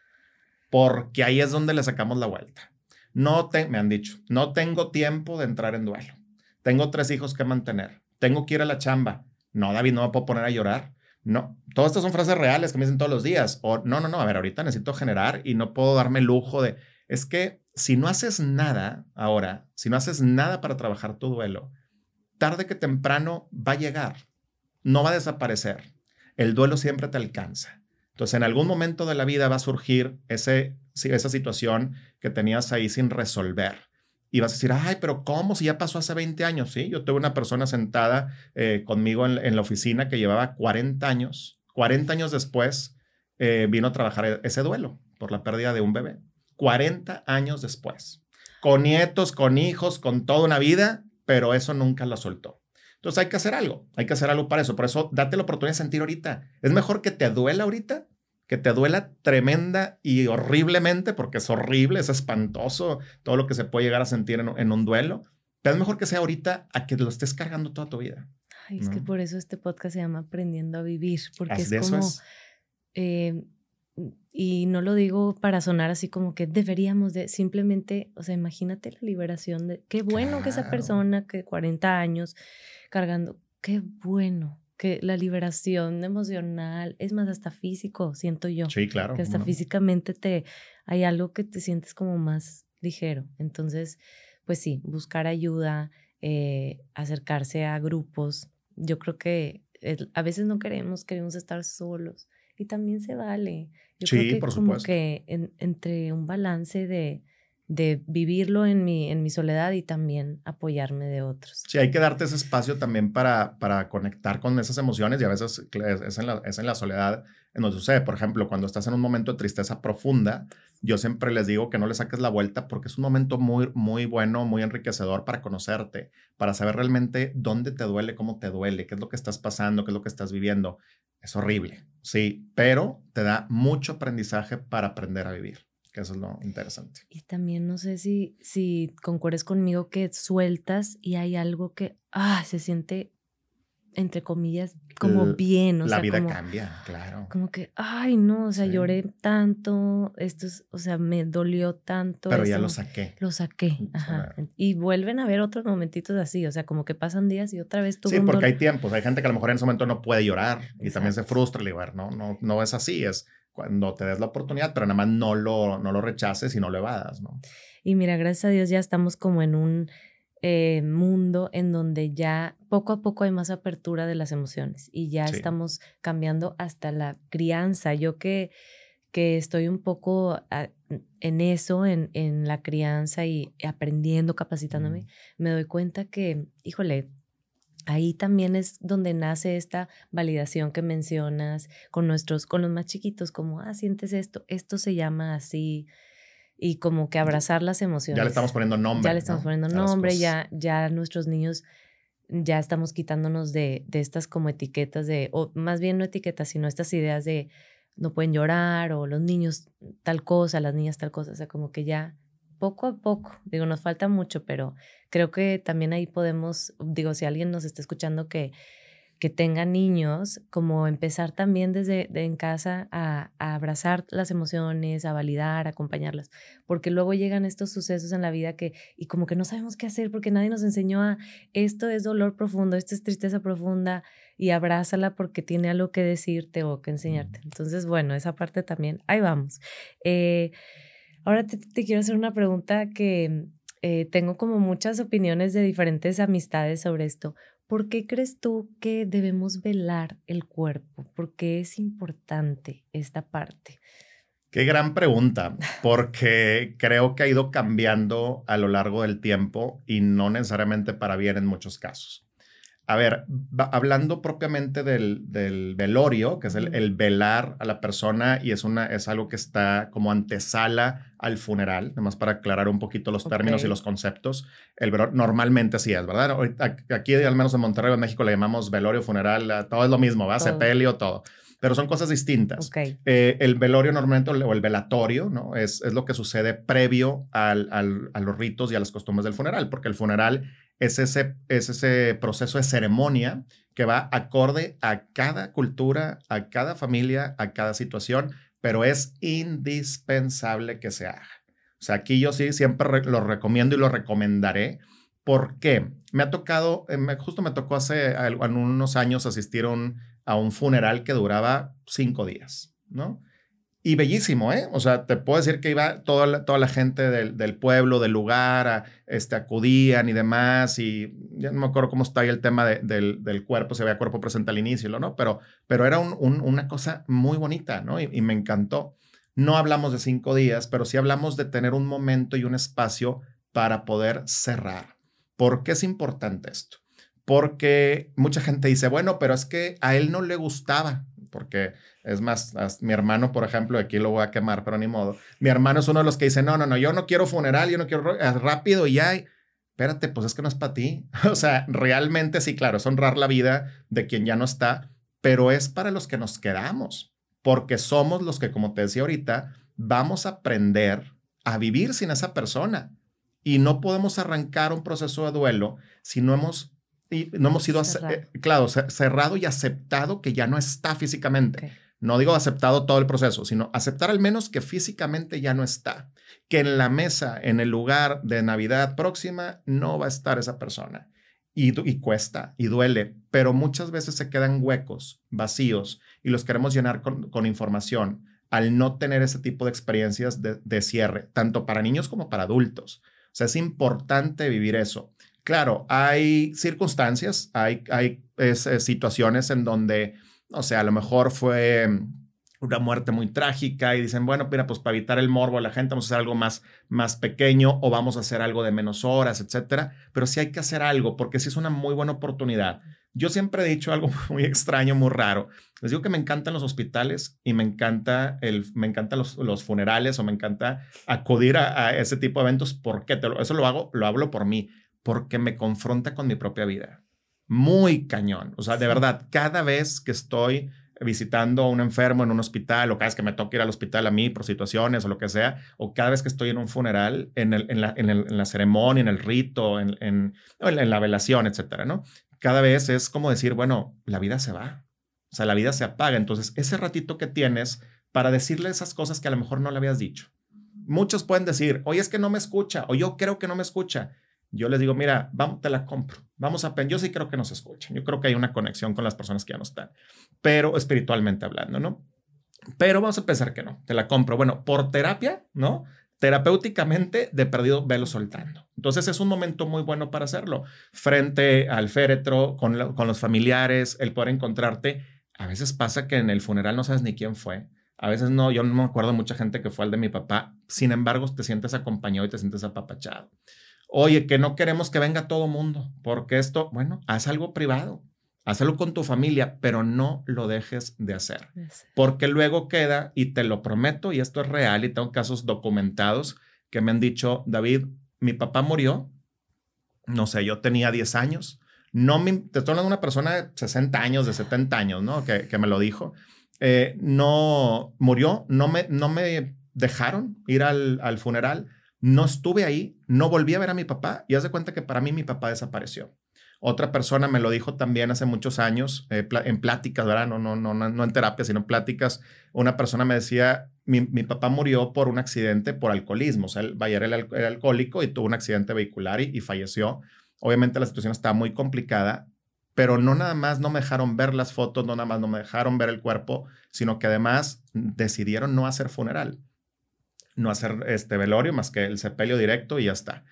porque ahí es donde le sacamos la vuelta. No te, me han dicho, no tengo tiempo de entrar en duelo. Tengo tres hijos que mantener. Tengo que ir a la chamba. No, David, no me puedo poner a llorar no, todas estas son frases reales que me dicen todos los días. O no, no, no, a ver, ahorita necesito generar y no puedo darme el lujo de... Es que si no haces nada ahora, si no haces nada para trabajar tu duelo, tarde que temprano va a llegar, no va a desaparecer. El duelo siempre te alcanza. Entonces, en algún momento de la vida va a surgir ese, esa situación que tenías ahí sin resolver y vas a decir, ay, pero ¿cómo? Si ya pasó hace 20 años, ¿sí? Yo tuve una persona sentada eh, conmigo en, la oficina que llevaba 40 años. 40 años después eh, vino a trabajar e, ese duelo por la pérdida de un bebé. 40 años después. Con nietos, con hijos, con toda una vida, pero eso nunca la soltó. Entonces hay que hacer algo, hay que hacer algo para eso. Por eso date la oportunidad de sentir ahorita. Es mejor que te duela ahorita que te duela tremenda y horriblemente, porque es horrible, es espantoso todo lo que se puede llegar a sentir en, un duelo, pero es mejor que sea ahorita a que lo estés cargando toda tu vida. Ay, es que por eso este podcast se llama Aprendiendo a Vivir, porque es como... Eh, y no lo digo para sonar así como que deberíamos de simplemente, o sea, imagínate la liberación de, qué bueno que esa persona que 40 años cargando, qué bueno, que la liberación emocional, es más, hasta físico, siento yo. Sí, claro. Que hasta físicamente te, hay algo que te sientes como más ligero. Entonces, pues sí, buscar ayuda, eh, acercarse a grupos. Yo creo que a veces no queremos, queremos estar solos y también se vale. Yo sí, creo que por como que entre un balance de, de vivirlo en mi, en mi soledad y también apoyarme de otros. Sí, hay que darte ese espacio también para, para conectar con esas emociones y a veces es en, la, es en la soledad donde sucede. Por ejemplo, cuando estás en un momento de tristeza profunda, yo siempre les digo que no le saques la vuelta porque es un momento muy, muy bueno, muy enriquecedor para conocerte, para saber realmente dónde te duele, cómo te duele, qué es lo que estás pasando, qué es lo que estás viviendo. Es horrible, sí, pero te da mucho aprendizaje para aprender a vivir que eso es lo interesante. Y también no sé si, si concuerdes conmigo que sueltas y hay algo que, ah, se siente entre comillas, como bien. O la vida cambia, claro. Como que, ay, no, o sea, lloré tanto, esto es, o sea, me dolió tanto. Pero ya lo saqué. Lo saqué, ajá. Y vuelven a ver otros momentitos así, o sea, como que pasan días y otra vez tú. Sí, porque hay tiempos, hay gente que a lo mejor en ese momento no puede llorar y también se frustra le no, no, no es así, es cuando te des la oportunidad, pero nada más no lo, no lo rechaces y no lo evadas, ¿no? Y mira, gracias a Dios ya estamos como en un eh, mundo en donde ya poco a poco hay más apertura de las emociones y ya estamos cambiando hasta la crianza. Yo que, que estoy un poco en eso, en, en, la crianza y aprendiendo, capacitándome, me doy cuenta que, híjole, ahí también es donde nace esta validación que mencionas con nuestros, con los más chiquitos, como, ah, sientes esto, esto se llama así, y como que abrazar las emociones. Ya le estamos poniendo nombre. Ya le estamos poniendo nombre, ya, ya nuestros niños ya estamos quitándonos de, de estas como etiquetas de, o más bien no etiquetas, sino estas ideas de no pueden llorar o los niños tal cosa, las niñas tal cosa, o sea, como que ya poco a poco, digo, nos falta mucho, pero creo que también ahí podemos, digo, si alguien nos está escuchando que que tengan niños, como empezar también desde en casa a, abrazar las emociones, a validar, a acompañarlas, porque luego llegan estos sucesos en la vida que, y como que no sabemos qué hacer porque nadie nos enseñó a, esto es dolor profundo, esto es tristeza profunda, y abrázala porque tiene algo que decirte o que enseñarte. Entonces, bueno, esa parte también, ahí vamos. Eh, ahora te, quiero hacer una pregunta que eh, tengo como muchas opiniones de diferentes amistades sobre esto. ¿Por qué crees tú que debemos velar el cuerpo? ¿Por qué es importante esta parte? Qué gran pregunta, porque creo que ha ido cambiando a lo largo del tiempo y no necesariamente para bien en muchos casos. A ver, hablando propiamente del, velorio, que es el, velar a la persona y es, una, es algo que está como antesala al funeral, además para aclarar un poquito los términos y los conceptos. El velorio normalmente sí es, ¿verdad? Aquí, al menos en Monterrey, en México, le llamamos velorio, funeral, todo es lo mismo, ¿va? Sepelio, todo pero son cosas distintas. Eh, el velorio normalmente o el velatorio, ¿no? Es, es lo que sucede previo al, al, a los ritos y a las costumbres del funeral, porque el funeral es ese, es ese proceso de ceremonia que va acorde a cada cultura, a cada familia, a cada situación, pero es indispensable que se haga. O sea, aquí yo sí siempre lo recomiendo y lo recomendaré. ¿Por qué? Me ha tocado, eh, justo me tocó hace unos años asistir a un funeral que duraba cinco días, ¿no? Y bellísimo, ¿eh? O sea, te puedo decir que iba toda la, toda la gente del, del, pueblo, del lugar, a, este, acudían y demás, y ya no me acuerdo cómo está ahí el tema del, del, cuerpo, se veía cuerpo presente al inicio, ¿no? Pero, pero era un, una cosa muy bonita, ¿no? Y, y, me encantó. No hablamos de cinco días, pero sí hablamos de tener un momento y un espacio para poder cerrar. ¿Por qué es importante esto? Porque mucha gente dice, bueno, pero es que a él no le gustaba, porque es más, mi hermano, por ejemplo, aquí lo voy a quemar, pero ni modo. Mi hermano es uno de los que dice, no, no, no, yo no quiero funeral, yo no quiero rápido y ya. Espérate, pues es que no es para ti. o sea, realmente sí, claro, es honrar la vida de quien ya no está, pero es para los que nos quedamos, porque somos los que, como te decía ahorita, vamos a aprender a vivir sin esa persona. Y no podemos arrancar un proceso de duelo si no hemos y no hemos sido, eh, claro, cerrado y aceptado que ya no está físicamente. No digo aceptado todo el proceso, sino aceptar al menos que físicamente ya no está. Que en la mesa, en el lugar de Navidad próxima, no va a estar esa persona. Y, y cuesta y duele, pero muchas veces se quedan huecos, vacíos, y los queremos llenar con, con información al no tener ese tipo de experiencias de, de cierre, tanto para niños como para adultos. O sea, es importante vivir eso. Claro, hay circunstancias, hay, eh, situaciones en donde, o sea, a lo mejor fue una muerte muy trágica y dicen, bueno, mira, pues para evitar el morbo a la gente vamos a hacer algo más, más pequeño o vamos a hacer algo de menos horas, etcétera. Pero sí hay que hacer algo porque sí es una muy buena oportunidad. Yo siempre he dicho algo muy extraño, muy raro. Les digo que me encantan los hospitales y me encanta el, me encantan los, funerales o me encanta acudir a, ese tipo de eventos porque te eso lo hago, lo hablo por mí porque me confronta con mi propia vida. Muy cañón. O sea, de verdad, cada vez que estoy visitando a un enfermo en un hospital o cada vez que me toca ir al hospital a mí por situaciones o lo que sea, o cada vez que estoy en un funeral, en, el, en, la, en, la, ceremonia, en el rito, en, en, la velación, etcétera, ¿no? cada vez es como decir, bueno, la vida se va, o sea, la vida se apaga. Entonces, ese ratito que tienes para decirle esas cosas que a lo mejor no le habías dicho. Muchos pueden decir, oye, es que no me escucha, o yo creo que no me escucha. Yo les digo, mira, vamos, te la compro. Vamos a, yo sí creo que nos escuchan. Yo creo que hay una conexión con las personas que ya no están, pero espiritualmente hablando, ¿no? Pero vamos a pensar que no, te la compro. Bueno, por terapia, ¿no? terapéuticamente de perdido velo soltando. Entonces es un momento muy bueno para hacerlo. Frente al féretro, con, con, los familiares, el poder encontrarte. A veces pasa que en el funeral no sabes ni quién fue. A veces no, yo no me acuerdo mucha gente que fue al de mi papá. Sin embargo, te sientes acompañado y te sientes apapachado. Oye, que no queremos que venga todo mundo, porque esto, bueno, haz algo privado. Hazlo con tu familia, pero no lo dejes de hacer. Porque luego queda, y te lo prometo, y esto es real, y tengo casos documentados que me han dicho, David, mi papá murió, no sé, yo tenía 10 años, no me, te estoy hablando de una persona de 60 años, de 70 años, ¿no? Que, que me lo dijo. Eh, no murió, no me, no me dejaron ir al, al funeral, no estuve ahí, no volví a ver a mi papá y haz de cuenta que para mí mi papá desapareció. Otra persona me lo dijo también hace muchos años, eh, en pláticas, ¿verdad? No, no, no, no en terapia, sino en pláticas. Una persona me decía, mi, papá murió por un accidente por alcoholismo, o sea, él, vaya, era, alcohólico y tuvo un accidente vehicular y, falleció. Obviamente la situación estaba muy complicada, pero no nada más no me dejaron ver las fotos, no nada más no me dejaron ver el cuerpo, sino que además decidieron no hacer funeral, no hacer este velorio más que el sepelio directo y ya está.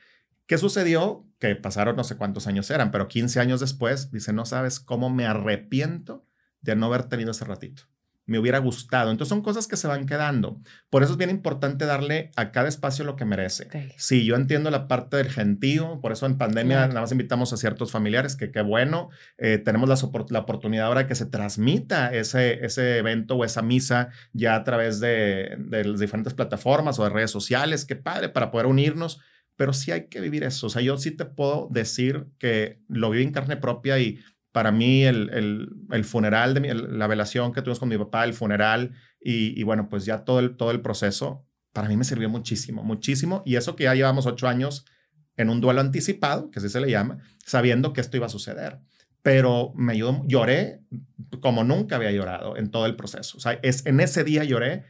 ¿Qué sucedió? Que pasaron no sé cuántos años eran, pero 15 años después, dice, no sabes cómo me arrepiento de no haber tenido ese ratito. Me hubiera gustado. Entonces son cosas que se van quedando. Por eso es bien importante darle a cada espacio lo que merece. Sí, yo entiendo la parte del gentío, por eso en pandemia nada más invitamos a ciertos familiares, que qué bueno. Eh, tenemos la, la, oportunidad ahora de que se transmita ese, ese evento o esa misa ya a través de, de las diferentes plataformas o de redes sociales. Qué padre para poder unirnos pero sí hay que vivir eso. O sea, yo sí te puedo decir que lo viví en carne propia y para mí el, el, el funeral, de la velación que tuvimos con mi papá, el funeral y, y, bueno, pues ya todo el, todo el proceso, para mí me sirvió muchísimo, muchísimo. Y eso que ya llevamos ocho años en un duelo anticipado, que así se le llama, sabiendo que esto iba a suceder. Pero me ayudó, lloré como nunca había llorado en todo el proceso. O sea, es, en ese día lloré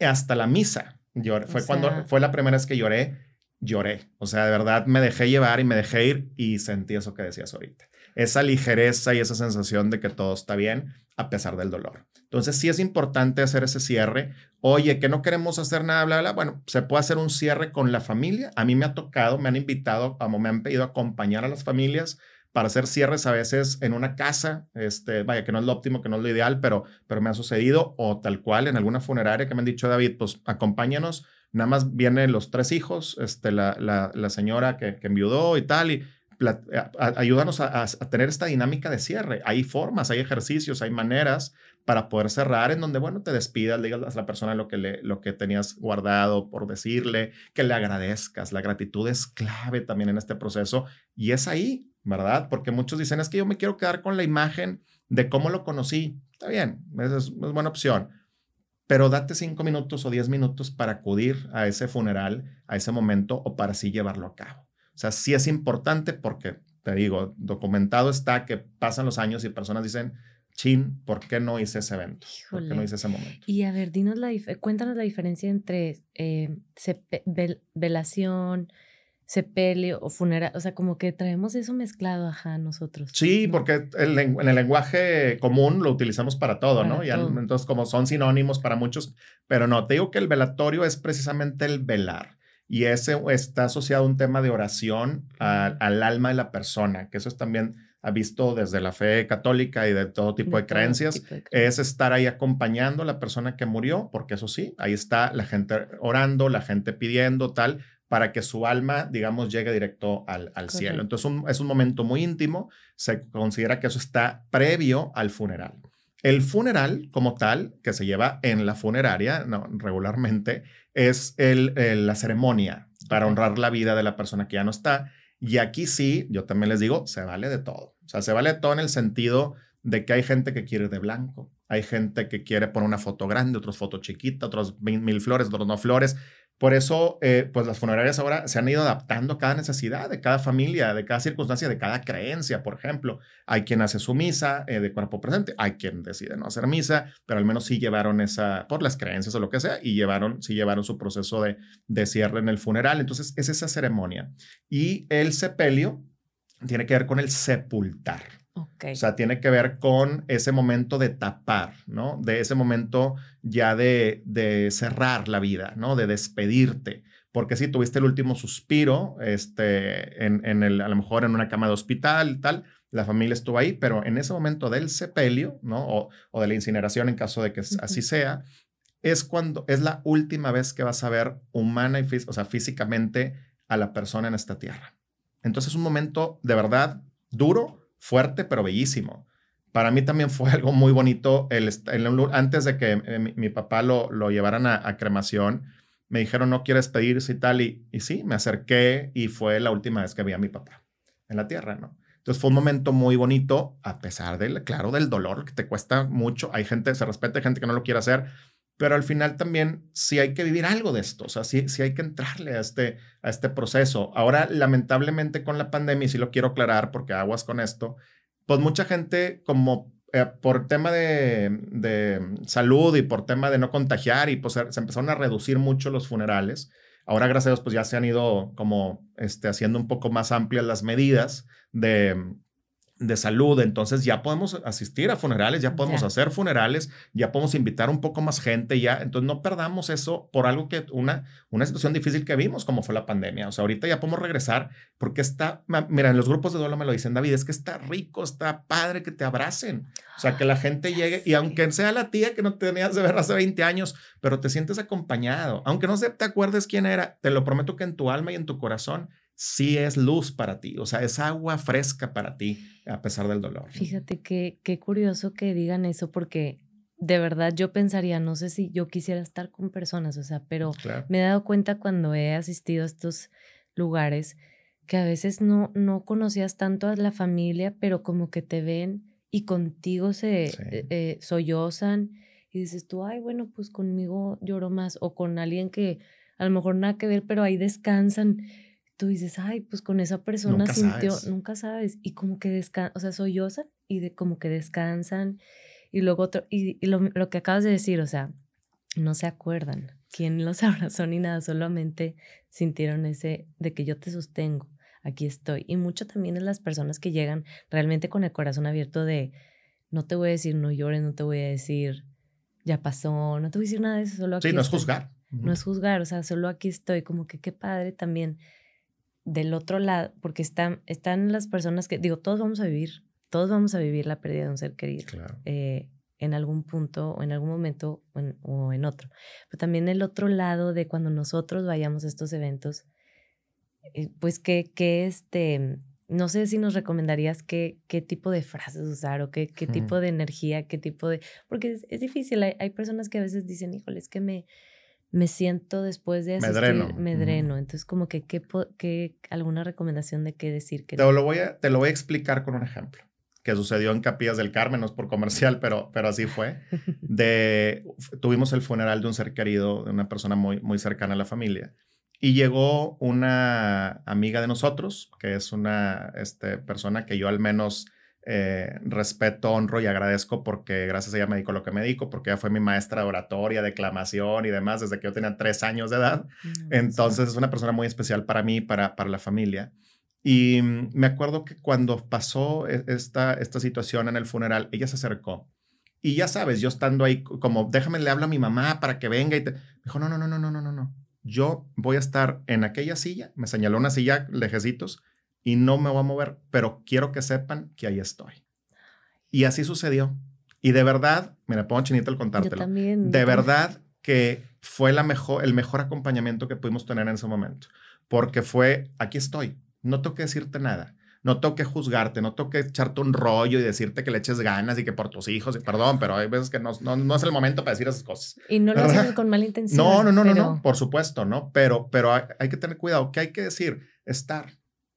hasta la misa. Lloré. Fue, cuando, fue la primera vez que lloré lloré. O sea, de verdad me dejé llevar y me dejé ir y sentí eso que decías ahorita. Esa ligereza y esa sensación de que todo está bien a pesar del dolor. Entonces sí es importante hacer ese cierre. Oye, que no queremos hacer nada, bla, bla. Bueno, se puede hacer un cierre con la familia. A mí me ha tocado, me han invitado, me han pedido acompañar a las familias para hacer cierres a veces en una casa, este, vaya, que no es lo óptimo, que no es lo ideal, pero, pero me ha sucedido, o tal cual en alguna funeraria que me han dicho, David, pues acompáñanos nada más vienen los tres hijos, este, la, la, señora que, que, enviudó y tal, y ayúdanos a, tener esta dinámica de cierre. Hay formas, hay ejercicios, hay maneras para poder cerrar en donde, bueno, te despidas, le digas a la persona lo que, le, lo que tenías guardado por decirle, que le agradezcas. La gratitud es clave también en este proceso y es ahí, ¿verdad? Porque muchos dicen, es que yo me quiero quedar con la imagen de cómo lo conocí. Está bien, es, es buena opción pero date cinco minutos o diez minutos para acudir a ese funeral, a ese momento o para así llevarlo a cabo. O sea, sí es importante porque, te digo, documentado está que pasan los años y personas dicen, chin, ¿por qué no hice ese evento? ¿Por qué no hice ese momento? Y a ver, dinos la, cuéntanos la diferencia entre eh, velación, sepelio o funeral, o sea, como que traemos eso mezclado, ajá, nosotros. Sí, porque el, en el lenguaje común lo utilizamos para todo, ¿no? entonces, como son sinónimos para muchos, pero no, te digo que el velatorio es precisamente el velar. Y ese está asociado a un tema de oración al alma de la persona, que eso es también ha visto desde la fe católica y de todo tipo de, creencias, es estar ahí acompañando a la persona que murió, porque eso sí, ahí está la gente orando, la gente pidiendo, tal, para que su alma, digamos, llegue directo al, al cielo. Entonces es un momento muy íntimo, se considera que eso está previo al funeral. El funeral como tal, que se lleva en la funeraria no, regularmente, es el, la ceremonia para honrar la vida de la persona que ya no está. Y aquí sí, yo también les digo, se vale de todo. O sea, se vale de todo en el sentido de que hay gente que quiere ir de blanco, hay gente que quiere poner una foto grande, otros foto chiquita, otros mil, flores, otros no flores. Por eso, eh, pues las funerarias ahora se han ido adaptando a cada necesidad de cada familia, de cada circunstancia, de cada creencia. Por ejemplo, hay quien hace su misa eh, de cuerpo presente, hay quien decide no hacer misa, pero al menos sí llevaron esa, por las creencias o lo que sea, y llevaron, sí llevaron su proceso de, de cierre en el funeral. Entonces, es esa ceremonia. Y el sepelio tiene que ver con el sepultar. O sea, tiene que ver con ese momento de tapar, ¿no? De ese momento ya de, de cerrar la vida, ¿no? De despedirte. Porque si tuviste el último suspiro, este, en, en el, a lo mejor en una cama de hospital y tal, la familia estuvo ahí, pero en ese momento del sepelio, ¿no? O, o de la incineración en caso de que así sea, es cuando es la última vez que vas a ver humana y o sea, físicamente a la persona en esta tierra. Entonces es un momento de verdad duro, fuerte, pero bellísimo. Para mí también fue algo muy bonito. El, antes de que eh, mi, papá lo, lo llevaran a, cremación, me dijeron, no quieres pedirse y tal. Y, y sí, me acerqué y fue la última vez que vi a mi papá en la tierra, ¿no? Entonces fue un momento muy bonito, a pesar del, claro, del dolor que te cuesta mucho. Hay gente, se respeta, hay gente que no lo quiere hacer, pero al final también sí hay que vivir algo de esto, o sea, sí, sí hay que entrarle a este, a este proceso. Ahora, lamentablemente con la pandemia, y sí lo quiero aclarar porque aguas con esto, pues mucha gente como eh, por tema de, de, salud y por tema de no contagiar y pues se empezaron a reducir mucho los funerales. Ahora, gracias a Dios, pues ya se han ido como este, haciendo un poco más amplias las medidas de, de salud, entonces ya podemos asistir a funerales, ya podemos hacer funerales, ya podemos invitar un poco más gente, ya, entonces no perdamos eso por algo que una, una situación difícil que vimos, como fue la pandemia. O sea, ahorita ya podemos regresar porque está, mira, en los grupos de duelo me lo dicen, David, es que está rico, está padre que te abracen. O sea, que la gente llegue y aunque sea la tía que no tenías de ver hace 20 años, pero te sientes acompañado, aunque no se te acuerdes quién era, te lo prometo que en tu alma y en tu corazón sí es luz para ti, o sea, es agua fresca para ti a pesar del dolor. Fíjate que qué curioso que digan eso porque de verdad yo pensaría, no sé si yo quisiera estar con personas, o sea, pero me he dado cuenta cuando he asistido a estos lugares que a veces no, no conocías tanto a la familia, pero como que te ven y contigo se eh, eh, sollozan y dices tú, ay, bueno, pues conmigo lloro más o con alguien que a lo mejor nada que ver, pero ahí descansan tú dices, ay, pues con esa persona nunca sintió, sabes. nunca sabes, y como que descansan, o sea, sollozan y de como que descansan, y luego otro, y, lo, lo, que acabas de decir, o sea, no se acuerdan quién los abrazó ni nada, solamente sintieron ese de que yo te sostengo, aquí estoy. Y mucho también es las personas que llegan realmente con el corazón abierto de, no te voy a decir no llores, no te voy a decir ya pasó, no te voy a decir nada de eso, solo aquí Sí, no es juzgar. No es juzgar, o sea, solo aquí estoy, como que qué padre también del otro lado, porque están, están las personas que, digo, todos vamos a vivir, todos vamos a vivir la pérdida de un ser querido eh, en algún punto o en algún momento o en, otro. Pero también el otro lado de cuando nosotros vayamos a estos eventos, eh, pues que, que este, no sé si nos recomendarías qué, qué tipo de frases usar o qué, qué tipo de energía, qué tipo de, porque es, difícil, hay, hay, personas que a veces dicen, híjole, es que me me siento después de asistir, me dreno. Entonces, como que, ¿qué, alguna recomendación de qué decir? Que te, lo voy a, te lo voy a explicar con un ejemplo que sucedió en Capillas del Carmen, no es por comercial, pero, pero así fue. De, tuvimos el funeral de un ser querido, de una persona muy, muy cercana a la familia. Y llegó una amiga de nosotros, que es una este, persona que yo al menos eh, respeto, honro y agradezco porque gracias a ella me dedico lo que me dedico, porque ella fue mi maestra de oratoria, declamación y demás desde que yo tenía tres años de edad. Mm, Entonces es una persona muy especial para mí, para, para la familia. Y mm, me acuerdo que cuando pasó e, esta, esta situación en el funeral, ella se acercó. Y ya sabes, yo estando ahí como, déjame, le hablo a mi mamá para que venga. Y te... dijo, no, no, no, no, no, no, no. Yo voy a estar en aquella silla, me señaló una silla lejecitos, y no me voy a mover, pero quiero que sepan que ahí estoy. Y así sucedió. Y de verdad, me pongo chinita al contártelo. también, de verdad que fue la mejor, el mejor acompañamiento que pudimos tener en ese momento. Porque fue, aquí estoy, no tengo que decirte nada. No tengo que juzgarte, no tengo que echarte un rollo y decirte que le eches ganas y que por tus hijos, y perdón, pero hay veces que no, no, es el momento para decir esas cosas. Y no lo hacen con mala intención. No, no, no, no, no, por supuesto, ¿no? Pero, pero hay, hay que tener cuidado. ¿Qué hay que decir? Estar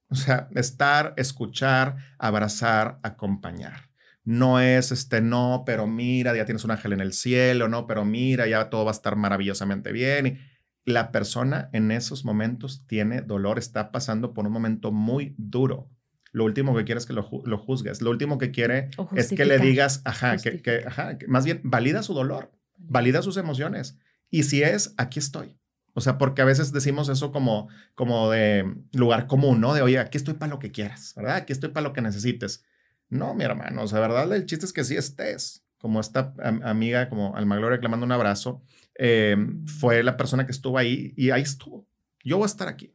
o sea, estar, escuchar, abrazar, acompañar. No es este, no, pero mira, ya tienes un ángel en el cielo, no, pero mira, ya todo va a estar maravillosamente bien. la persona en esos momentos tiene dolor, está pasando por un momento muy duro. Lo último que quiere es que lo, juzgues. Lo último que quiere es que le digas, ajá, que, ajá, más bien valida su dolor, valida sus emociones. Y si es, aquí estoy. O sea, porque a veces decimos eso como, como de lugar común, ¿no? De, oye, aquí estoy para lo que quieras, ¿verdad? Aquí estoy para lo que necesites. No, mi hermano, o sea, verdad, el chiste es que sí estés. Como esta amiga, como Alma Gloria, que le un abrazo, mm. fue la persona que estuvo ahí y ahí estuvo. Yo voy a estar aquí.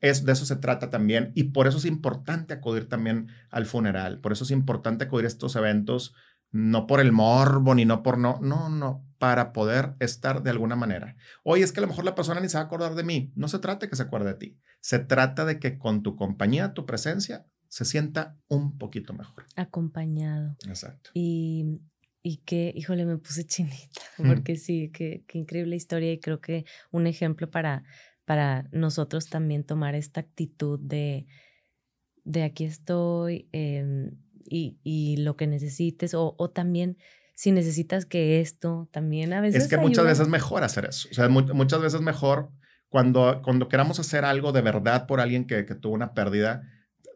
Es, de eso se trata también y por eso es importante acudir también al funeral, por eso es importante acudir a estos eventos no por el morbo ni no por no, no, no, para poder estar de alguna manera. Oye, es que a lo mejor la persona ni se va a acordar de mí. No se trata de que se acuerde de ti. Se trata de que con tu compañía, tu presencia, se sienta un poquito mejor. Acompañado. Exacto. Y, y que, híjole, me puse chinita, porque sí, qué, increíble historia y creo que un ejemplo para, para nosotros también tomar esta actitud de, de aquí estoy. Eh, y, lo que necesites o, también si necesitas que esto también a veces... Es que muchas veces es mejor hacer eso. O sea, muchas veces mejor cuando, cuando queramos hacer algo de verdad por alguien que, tuvo una pérdida,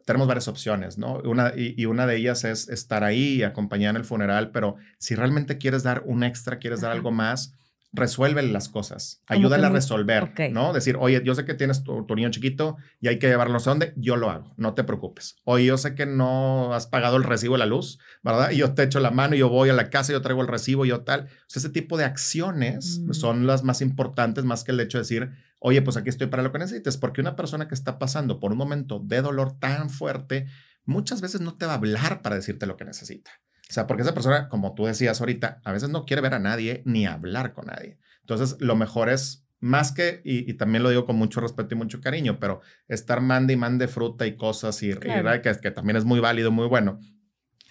tenemos varias opciones, ¿no? Una, y, una de ellas es estar ahí y acompañar en el funeral, pero si realmente quieres dar un extra, quieres dar algo más, resuelve las cosas, ayúdale a resolver, ¿no? Decir, oye, yo sé que tienes tu, niño chiquito y hay que llevarlo sé dónde, yo lo hago, no te preocupes. Oye, yo sé que no has pagado el recibo de la luz, ¿verdad? Y yo te echo la mano, y yo voy a la casa, yo traigo el recibo, yo tal. O sea, ese tipo de acciones mm. son las más importantes, más que el hecho de decir, oye, pues aquí estoy para lo que necesites, porque una persona que está pasando por un momento de dolor tan fuerte, muchas veces no te va a hablar para decirte lo que necesita. O sea, porque esa persona, como tú decías ahorita, a veces no quiere ver a nadie ni hablar con nadie. Entonces, lo mejor es más que, y, también lo digo con mucho respeto y mucho cariño, pero estar mande y mande fruta y cosas y, que, que, también es muy válido, muy bueno,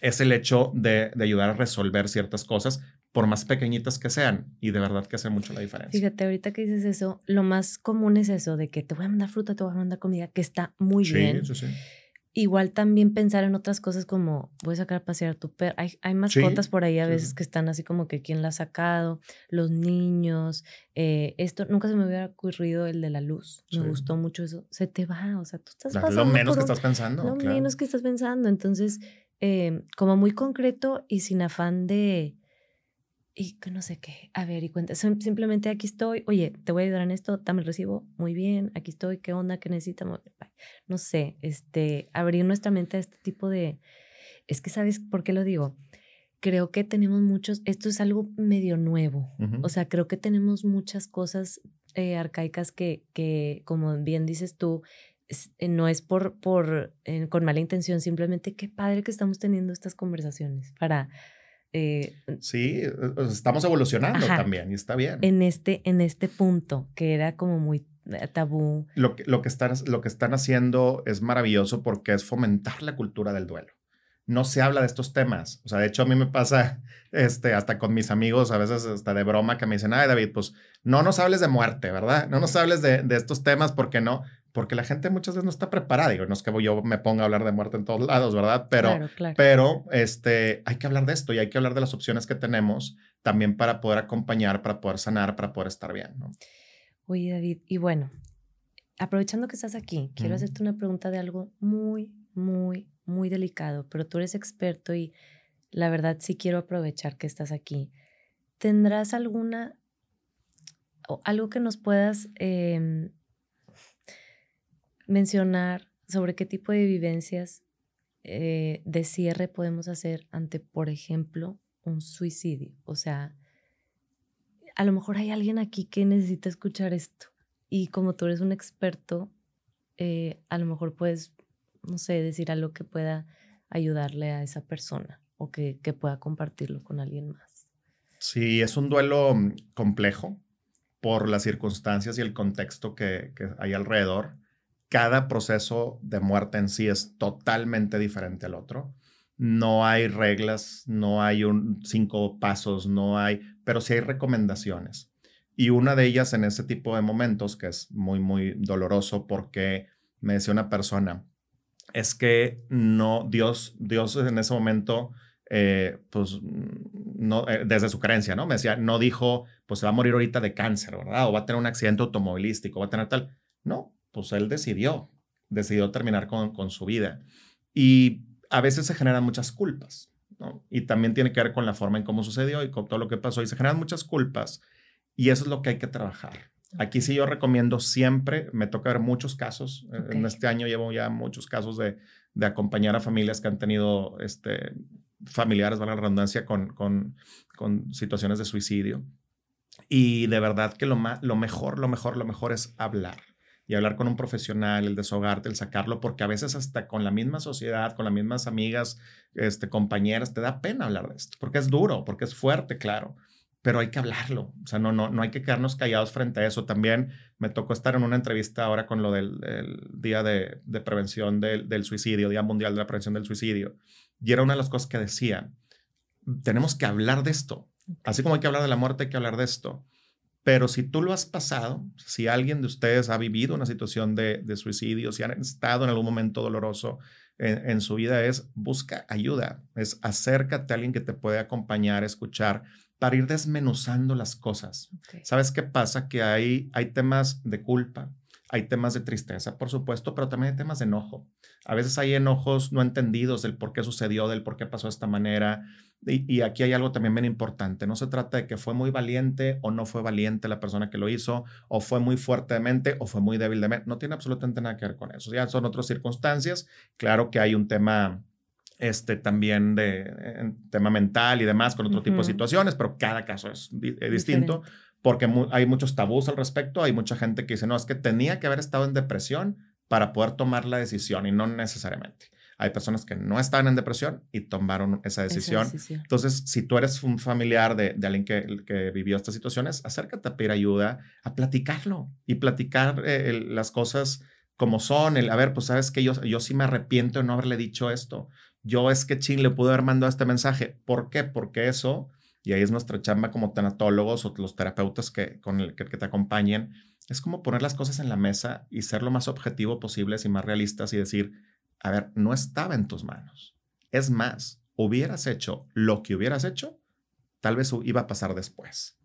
es el hecho de, de, ayudar a resolver ciertas cosas, por más pequeñitas que sean, y de verdad que hace mucho la diferencia. Fíjate, ahorita que dices eso, lo más común es eso, de que te voy a mandar fruta, te voy a mandar comida, que está muy bien. Sí, sí, sí. Igual también pensar en otras cosas como voy a sacar a pasear a tu perro. Hay, hay mascotas por ahí a veces que están así como que quién la ha sacado, los niños. Eh, esto nunca se me hubiera ocurrido el de la luz. Me gustó mucho eso. Se te va, o sea, tú estás pasando. Lo menos que estás pensando. Lo menos que estás pensando. Entonces, eh, como muy concreto y sin afán de y que no sé qué, a ver, y cuenta, simplemente aquí estoy, oye, te voy a ayudar en esto, dame el recibo, muy bien, aquí estoy, qué onda, qué necesitamos, no sé, este, abrir nuestra mente a este tipo de, es que sabes por qué lo digo, creo que tenemos muchos, esto es algo medio nuevo, o sea, creo que tenemos muchas cosas eh, arcaicas que, que, como bien dices tú, eh, no es por, por eh, con mala intención, simplemente qué padre que estamos teniendo estas conversaciones para eh, sí, e, estamos evolucionando también y está bien. En este, en este punto que era como muy eh, tabú. Lo que, lo, que están, lo que están haciendo es maravilloso porque es fomentar la cultura del duelo. No se habla de estos temas. O sea, de hecho a mí me pasa este, hasta con mis amigos, a veces hasta de broma, que me dicen, ay David, pues no nos hables de muerte, ¿verdad? No nos hables de, de estos temas porque no porque la gente muchas veces no está preparada. Digo, no es que yo me ponga a hablar de muerte en todos lados, ¿verdad? Pero, pero este, hay que hablar de esto y hay que hablar de las opciones que tenemos también para poder acompañar, para poder sanar, para poder estar bien, ¿no? Oye, David, y bueno, aprovechando que estás aquí, quiero hacerte una pregunta de algo muy, muy, muy delicado, pero tú eres experto y la verdad sí quiero aprovechar que estás aquí. ¿Tendrás alguna, o algo que nos puedas... Em, mencionar sobre qué tipo de vivencias eh, de cierre podemos hacer ante, por ejemplo, un suicidio. O sea, a lo mejor hay alguien aquí que necesita escuchar esto y como tú eres un experto, eh, a lo mejor puedes, no sé, decir algo que pueda ayudarle a esa persona o que, que pueda compartirlo con alguien más. Sí, es un duelo mm, complejo por las circunstancias y el contexto que, que hay alrededor cada proceso de muerte en sí es totalmente diferente al otro. No hay reglas, no hay cinco pasos, no hay, pero sí hay recomendaciones. Y una de ellas en ese tipo de momentos, que es muy, muy doloroso porque me decía una persona, es que no, Dios, Dios en ese momento, eh, pues eh, desde su creencia, ¿no? Me decía, no dijo, pues se va a morir ahorita de cáncer, ¿verdad? O va a tener un accidente automovilístico, va a tener tal. No, pues él decidió, decidió terminar con, con su vida. Y a veces se generan muchas culpas, ¿no? Y también tiene que ver con la forma en cómo sucedió y con todo lo que pasó. Y se generan muchas culpas. Y eso es lo que hay que trabajar. Aquí sí yo recomiendo siempre, me toca ver muchos casos. En este año llevo ya muchos casos de, de acompañar a familias que han tenido este, familiares, valga la redundancia, con, con, con, situaciones de suicidio. Y de verdad que lo, lo mejor, lo mejor, lo mejor es hablar. Y hablar con un profesional, el desahogarte, el sacarlo, porque a veces hasta con la misma sociedad, con las mismas amigas, este, compañeras, te da pena hablar de esto, porque es duro, porque es fuerte, claro pero hay que hablarlo. O sea, no, no, no hay que quedarnos callados frente a eso. También me tocó estar en una entrevista ahora con lo del, Día de, de Prevención del, del, Suicidio, Día Mundial de la Prevención del Suicidio. Y era una de las cosas que decían, tenemos que hablar de esto. Así como hay que hablar de la muerte, hay que hablar de esto. Pero si tú lo has pasado, si alguien de ustedes ha vivido una situación de, de suicidio, si han estado en algún momento doloroso en, en, su vida, es busca ayuda, es acércate a alguien que te puede acompañar, escuchar para ir desmenuzando las cosas. ¿Sabes qué pasa? Que hay, hay temas de culpa, hay temas de tristeza, por supuesto, pero también hay temas de enojo. A veces hay enojos no entendidos del por qué sucedió, del por qué pasó de esta manera. Y, y, aquí hay algo también bien importante. No se trata de que fue muy valiente o no fue valiente la persona que lo hizo, o fue muy fuertemente o fue muy débil de mente. No tiene absolutamente nada que ver con eso. Ya son otras circunstancias. Claro que hay un tema este, también de tema mental y demás, con otro tipo de situaciones, pero cada caso es eh, distinto porque hay muchos tabús al respecto, hay mucha gente que dice, no, es que tenía que haber estado en depresión para poder tomar la decisión y no necesariamente. Hay personas que no estaban en depresión y tomaron esa decisión. Entonces, si tú eres un familiar de, alguien que, que, vivió estas situaciones, acércate a pedir ayuda, a platicarlo y platicar eh, las cosas como son. El, a ver, pues sabes que yo, yo sí me arrepiento de no haberle dicho esto yo es que Chin le pudo haber mandado este mensaje. ¿Por qué? Porque eso, y ahí es nuestra chamba como tanatólogos o los terapeutas que, con el, que, te acompañen, es como poner las cosas en la mesa y ser lo más objetivo posible y más realistas y decir, a ver, no estaba en tus manos. Es más, hubieras hecho lo que hubieras hecho, tal vez iba a pasar después.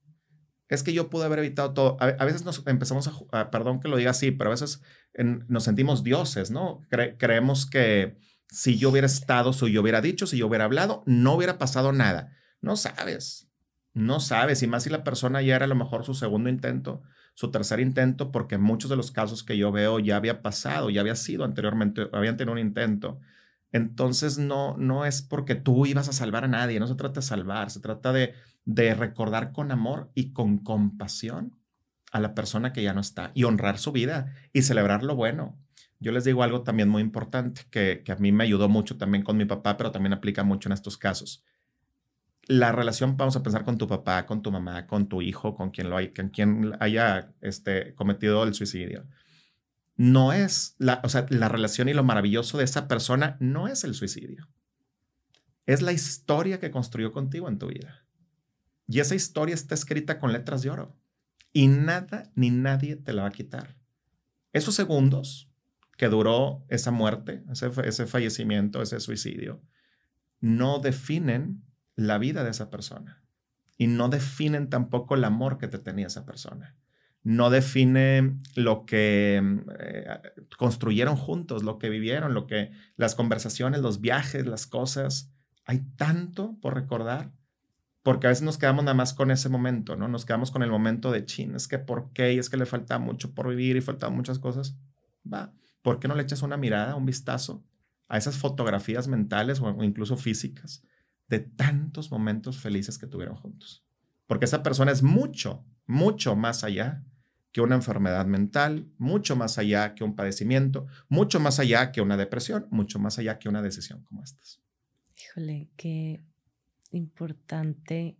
Es que yo pude haber evitado todo. A, veces nos empezamos a, perdón que lo diga así, pero a veces nos sentimos dioses, ¿no? creemos que si yo hubiera estado, si yo hubiera dicho, si yo hubiera hablado, no hubiera pasado nada. No sabes, no sabes. Y más si la persona ya era a lo mejor su segundo intento, su tercer intento, porque muchos de los casos que yo veo ya había pasado, ya había sido anteriormente, habían tenido un intento. Entonces no, no es porque tú ibas a salvar a nadie, no se trata de salvar, se trata de, de recordar con amor y con compasión a la persona que ya no está y honrar su vida y celebrar lo bueno yo les digo algo también muy importante que, a mí me ayudó mucho también con mi papá, pero también aplica mucho en estos casos. La relación, vamos a pensar con tu papá, con tu mamá, con tu hijo, con quien, lo hay, con quien haya este, cometido el suicidio. No es, la, o sea, la relación y lo maravilloso de esa persona no es el suicidio. Es la historia que construyó contigo en tu vida. Y esa historia está escrita con letras de oro. Y nada ni nadie te la va a quitar. Esos segundos que duró esa muerte, ese, ese fallecimiento, ese suicidio, no definen la vida de esa persona y no definen tampoco el amor que te tenía esa persona. No define lo que eh, construyeron juntos, lo que vivieron, lo que las conversaciones, los viajes, las cosas. Hay tanto por recordar, porque a veces nos quedamos nada más con ese momento, ¿no? Nos quedamos con el momento de chin, es que por qué, y es que le falta mucho por vivir y faltan muchas cosas. Va, ¿por qué no le echas una mirada, un vistazo a esas fotografías mentales o incluso físicas de tantos momentos felices que tuvieron juntos? Porque esa persona es mucho, mucho más allá que una enfermedad mental, mucho más allá que un padecimiento, mucho más allá que una depresión, mucho más allá que una decisión como estas. Híjole, qué importante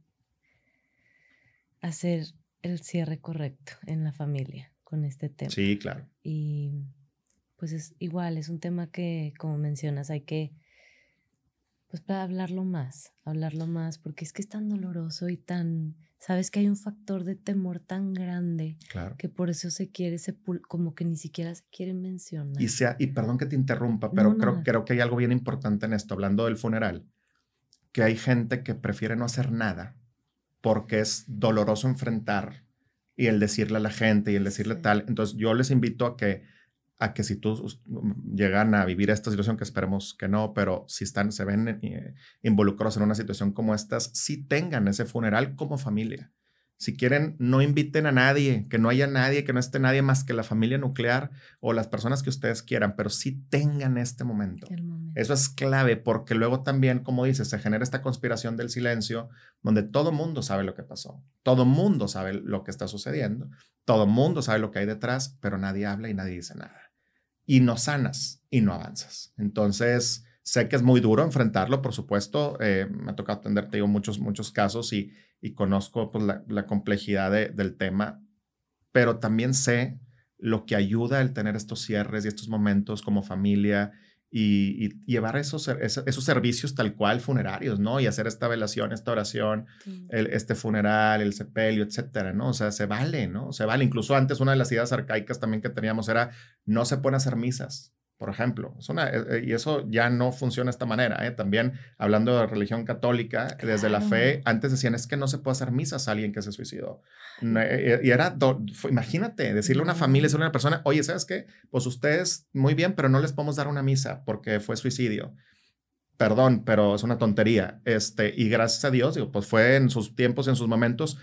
hacer el cierre correcto en la familia con este tema. Sí, claro. Y pues es igual, es un tema que, como mencionas, hay que, pues para hablarlo más, hablarlo más, porque es que es tan doloroso y tan, sabes que hay un factor de temor tan grande que por eso se quiere como que ni siquiera se quiere mencionar. Y, sea, y perdón que te interrumpa, pero creo, creo que hay algo bien importante en esto, hablando del funeral. que hay gente que prefiere no hacer nada porque es doloroso enfrentar y el decirle a la gente y el decirle tal. Entonces yo les invito a que a que si tú llegan a vivir esta situación, que esperemos que no, pero si están, se ven eh, involucrados en una situación como estas, sí tengan ese funeral como familia. Si quieren, no inviten a nadie, que no haya nadie, que no esté nadie más que la familia nuclear o las personas que ustedes quieran, pero sí tengan este momento. Eso es clave porque luego también, como dices, se genera esta conspiración del silencio donde todo mundo sabe lo que pasó, todo mundo sabe lo que está sucediendo, todo mundo sabe lo que hay detrás, pero nadie habla y nadie dice nada. Y no sanas y no avanzas. Entonces, sé que es muy duro enfrentarlo, por supuesto. Eh, me ha tocado atenderte, digo, muchos, muchos casos y y conozco pues, la, complejidad del tema, pero también sé lo que ayuda el tener estos cierres y estos momentos como familia y, llevar esos, esos, servicios tal cual funerarios, ¿no? Y hacer esta velación, esta oración, el, este funeral, el sepelio, etcétera, ¿no? O sea, se vale, ¿no? Se vale. Incluso antes una de las ideas arcaicas también que teníamos era no se pueden hacer misas por ejemplo. Es una, eh, eh, y eso ya no funciona de esta manera. ¿eh? También hablando de religión católica, desde la fe, antes decían es que no se puede hacer misas a alguien que se suicidó. y era, imagínate, decirle a una familia, decirle a una persona, oye, ¿sabes qué? Pues ustedes muy bien, pero no les podemos dar una misa porque fue suicidio. Perdón, pero es una tontería. Este, y gracias a Dios, digo, pues fue en sus tiempos, en sus momentos,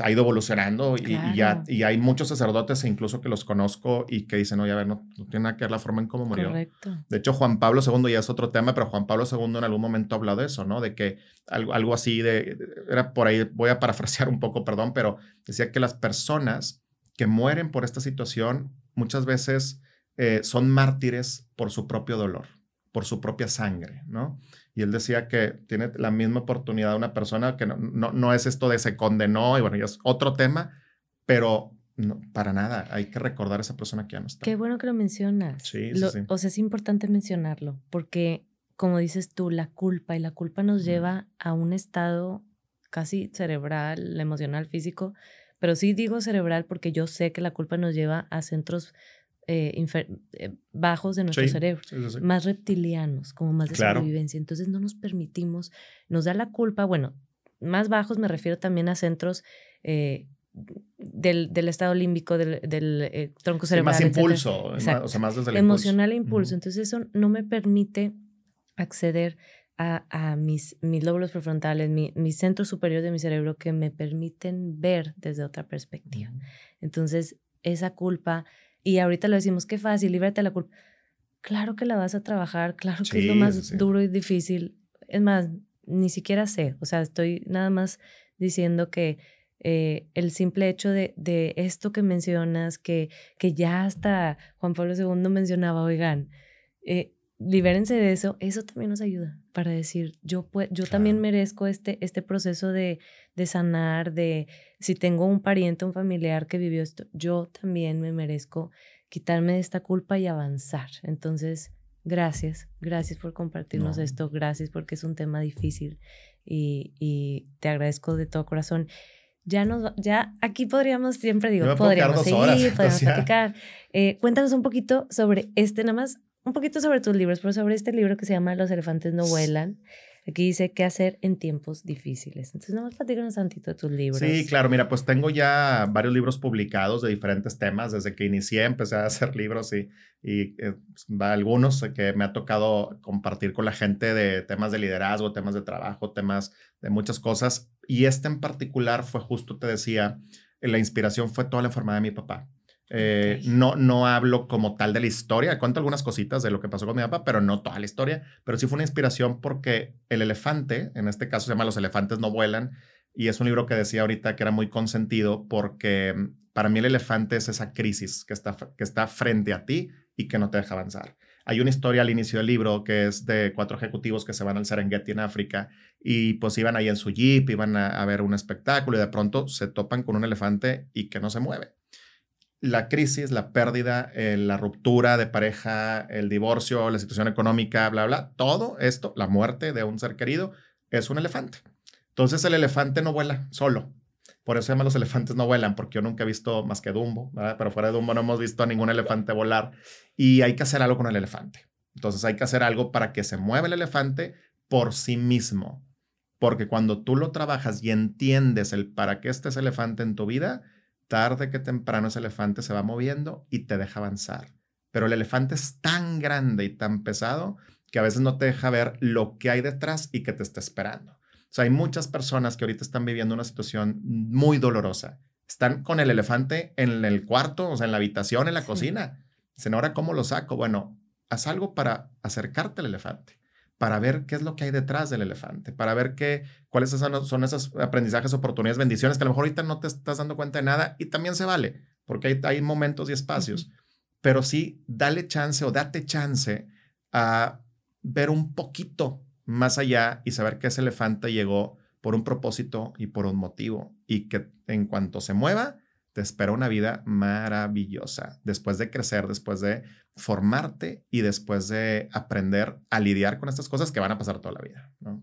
ha ido evolucionando y, ya y hay muchos sacerdotes incluso que los conozco y que dicen, oye, a ver, no, tiene nada que ver la forma en cómo murió. Correcto. De hecho, Juan Pablo II ya es otro tema, pero Juan Pablo II en algún momento hablado de eso, ¿no? De que algo, algo así de, era por ahí, voy a parafrasear un poco, perdón, pero decía que las personas que mueren por esta situación muchas veces eh, son mártires por su propio dolor, por su propia sangre, ¿no? Y él decía que tiene la misma oportunidad una persona que no, no, es esto de se condenó y bueno, ya es otro tema, pero para nada, hay que recordar a esa persona que ya no está. Qué bueno que lo mencionas. Sí, sí, O sea, es importante mencionarlo porque, como dices tú, la culpa y la culpa nos lleva a un estado casi cerebral, emocional, físico, pero sí digo cerebral porque yo sé que la culpa nos lleva a centros eh, eh, bajos de nuestro cerebro, más reptilianos, como más de sobrevivencia. Entonces no nos permitimos, nos da la culpa, bueno, más bajos me refiero también a centros eh, del, del, estado límbico, del, del tronco cerebral. más impulso, o sea, más desde el Emocional impulso. impulso. Entonces eso no me permite acceder a, a mis, mis lóbulos prefrontales, mi, mis centros superiores de mi cerebro que me permiten ver desde otra perspectiva. Entonces, esa culpa y ahorita lo decimos, qué fácil, líbrate de la culpa. Claro que la vas a trabajar, claro que es lo más duro y difícil. Es más, ni siquiera sé, o sea, estoy nada más diciendo que eh, el simple hecho de, de, esto que mencionas, que, que ya hasta Juan Pablo II mencionaba, oigan, eh, libérense de eso, eso también nos ayuda para decir, yo, yo también merezco este, este proceso de, de sanar, de si tengo un pariente, un familiar que vivió esto, yo también me merezco quitarme de esta culpa y avanzar. Entonces, gracias, gracias por compartirnos esto, gracias porque es un tema difícil y, y, te agradezco de todo corazón. Ya nos, ya aquí podríamos, siempre digo, podríamos seguir, podríamos platicar. Eh, cuéntanos un poquito sobre este, nada más un poquito sobre tus libros, pero sobre este libro que se llama Los elefantes no vuelan. Aquí dice qué hacer en tiempos difíciles. Entonces, nada más platícanos tantito de tus libros. Sí, claro. Mira, pues tengo ya varios libros publicados de diferentes temas. Desde que inicié, empecé a hacer libros y, y eh, algunos que me ha tocado compartir con la gente de temas de liderazgo, temas de trabajo, temas de muchas cosas. Y este en particular fue justo, te decía, la inspiración fue toda la enfermedad de mi papá. Eh, no, no hablo como tal de la historia, cuento algunas cositas de lo que pasó con mi papá, pero no toda la historia, pero sí fue una inspiración porque el elefante, en este caso se llama Los elefantes no vuelan, y es un libro que decía ahorita que era muy consentido porque mm, para mí el elefante es esa crisis que está, que está frente a ti y que no te deja avanzar. Hay una historia al inicio del libro que es de cuatro ejecutivos que se van al Serengeti en África y pues iban ahí en su jeep, iban a, a ver un espectáculo y de pronto se topan con un elefante y que no se mueve la crisis, la pérdida, eh, la ruptura de pareja, el divorcio, la situación económica, bla, bla, todo esto, la muerte de un ser querido, es un elefante. Entonces el elefante no vuela solo. Por eso se llama los elefantes no vuelan, porque yo nunca he visto más que Dumbo, pero fuera de Dumbo no hemos visto a ningún elefante volar y hay que hacer algo con el elefante. Entonces hay que hacer algo para que se mueva el elefante por sí mismo porque cuando tú lo trabajas y entiendes el para qué este elefante en tu vida, tarde que temprano ese elefante se va moviendo y te deja avanzar. Pero el elefante es tan grande y tan pesado que a veces no te deja ver lo que hay detrás y que te está esperando. O sea, hay muchas personas que ahorita están viviendo una situación muy dolorosa. Están con el elefante en el cuarto, o sea, en la habitación, en la cocina. Dicen, ahora, ¿cómo lo saco? Bueno, haz algo para acercarte al elefante, para ver qué es lo que hay detrás del elefante, para ver qué, cuáles son, son esos aprendizajes, oportunidades, bendiciones que a lo mejor ahorita no te estás dando cuenta de nada y también se vale, porque hay, hay momentos y espacios. Pero sí, dale chance o date chance a ver un poquito más allá y saber que ese elefante llegó por un propósito y por un motivo y que en cuanto se mueva, te espera una vida maravillosa después de crecer, después de formarte y después de aprender a lidiar con estas cosas que van a pasar toda la vida. ¿no?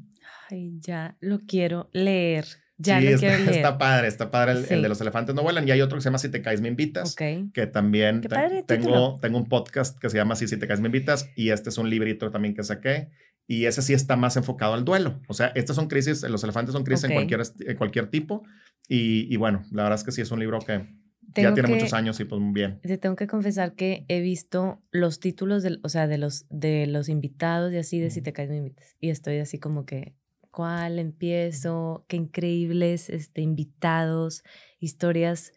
Ay, ya lo quiero leer. Ya sí, lo está, quiero leer. está padre, está padre el, el, de los elefantes no vuelan. Y hay otro que se llama Si te caes, me invitas. Ok. Que también te- padre tengo, tengo un podcast que se llama así, Si te caes, me invitas. Y este es un librito también que saqué. Y ese sí está más enfocado al duelo. O sea, estas son crisis, los elefantes son crisis Ok. en, cualquier, en cualquier tipo. Y, y bueno, la verdad es que sí es un libro que ya tiene que- muchos años y pues bien. Te tengo que confesar que he visto los títulos del, o sea, de los de los invitados y así de si Ujú. te caes me invitas. Y estoy así como que ¿cuál empiezo? Qué increíbles este invitados, historias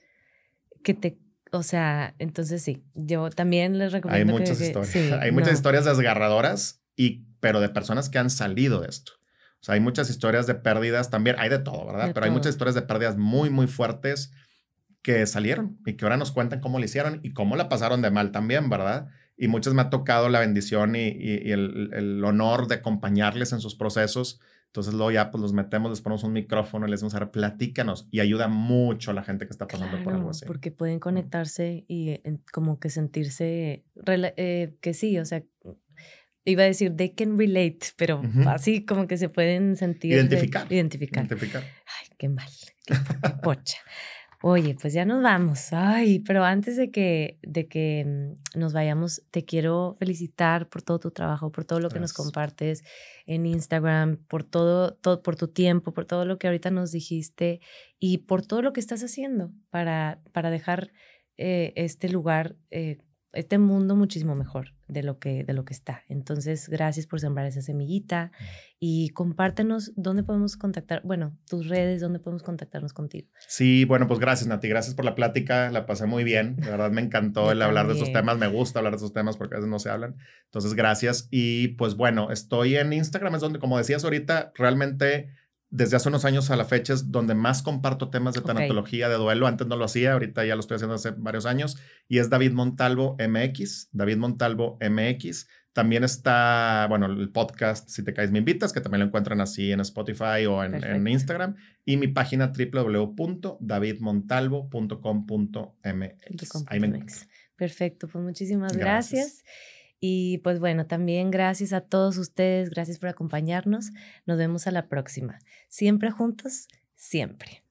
que te o sea, entonces sí, yo también les Hay recomiendo que- muchas que- historias. sí, hay muchas no. historias desgarradoras, y, pero de personas que han salido de esto. O sea, hay muchas historias de pérdidas también. Hay de todo, ¿verdad? De pero hay todo. muchas historias de pérdidas muy, muy fuertes que salieron y que ahora nos cuentan cómo lo hicieron y cómo la pasaron de mal también, ¿verdad? Y muchas me ha tocado la bendición y, y- y el, el honor de acompañarles en sus procesos. Entonces luego ya pues los metemos, les ponemos un micrófono y les decimos, ahora platícanos. Y ayuda mucho a la gente que está pasando por algo Claro, así. porque pueden conectarse y como que sentirse eh, que sí, o sea, iba a decir they can relate, pero Ujú. así como que se pueden sentir de- Identificar. identificar. Identificar. Ay, qué mal, qué pocha. Oye, pues ya nos vamos. Ay, pero antes de que, de que mm, nos vayamos, te quiero felicitar por todo tu trabajo, por todo lo que nos compartes en Instagram, por todo, todo, por tu tiempo, por todo lo que ahorita nos dijiste y por todo lo que estás haciendo para, para dejar eh, este lugar, eh, este mundo muchísimo mejor de lo que, de lo que está. Entonces, gracias por sembrar esa semillita y compártenos dónde podemos contactar, bueno, tus redes, dónde podemos contactarnos contigo. Sí, bueno, pues gracias, Nati. Gracias por la plática. La pasé muy bien. De verdad me encantó el hablar de estos temas. Me gusta hablar de estos temas porque a veces no se hablan. Entonces, gracias. Y pues bueno, estoy en Instagram, es donde, como decías ahorita, realmente desde hace unos años a la fecha es donde más comparto temas de tanatología, de duelo. Antes no lo hacía, ahorita ya lo estoy haciendo hace varios años. Y es David Montalvo MX. David Montalvo MX. También está, bueno, el podcast Si te caes me invitas, que también lo encuentran así en Spotify o en. Instagram. Y mi página www.davidmontalvo.com.mx. Ahí me encuentran. Perfecto, pues muchísimas Gracias. gracias. Y pues bueno, también gracias a todos ustedes, gracias por acompañarnos. Nos vemos a la próxima. Siempre juntos, siempre.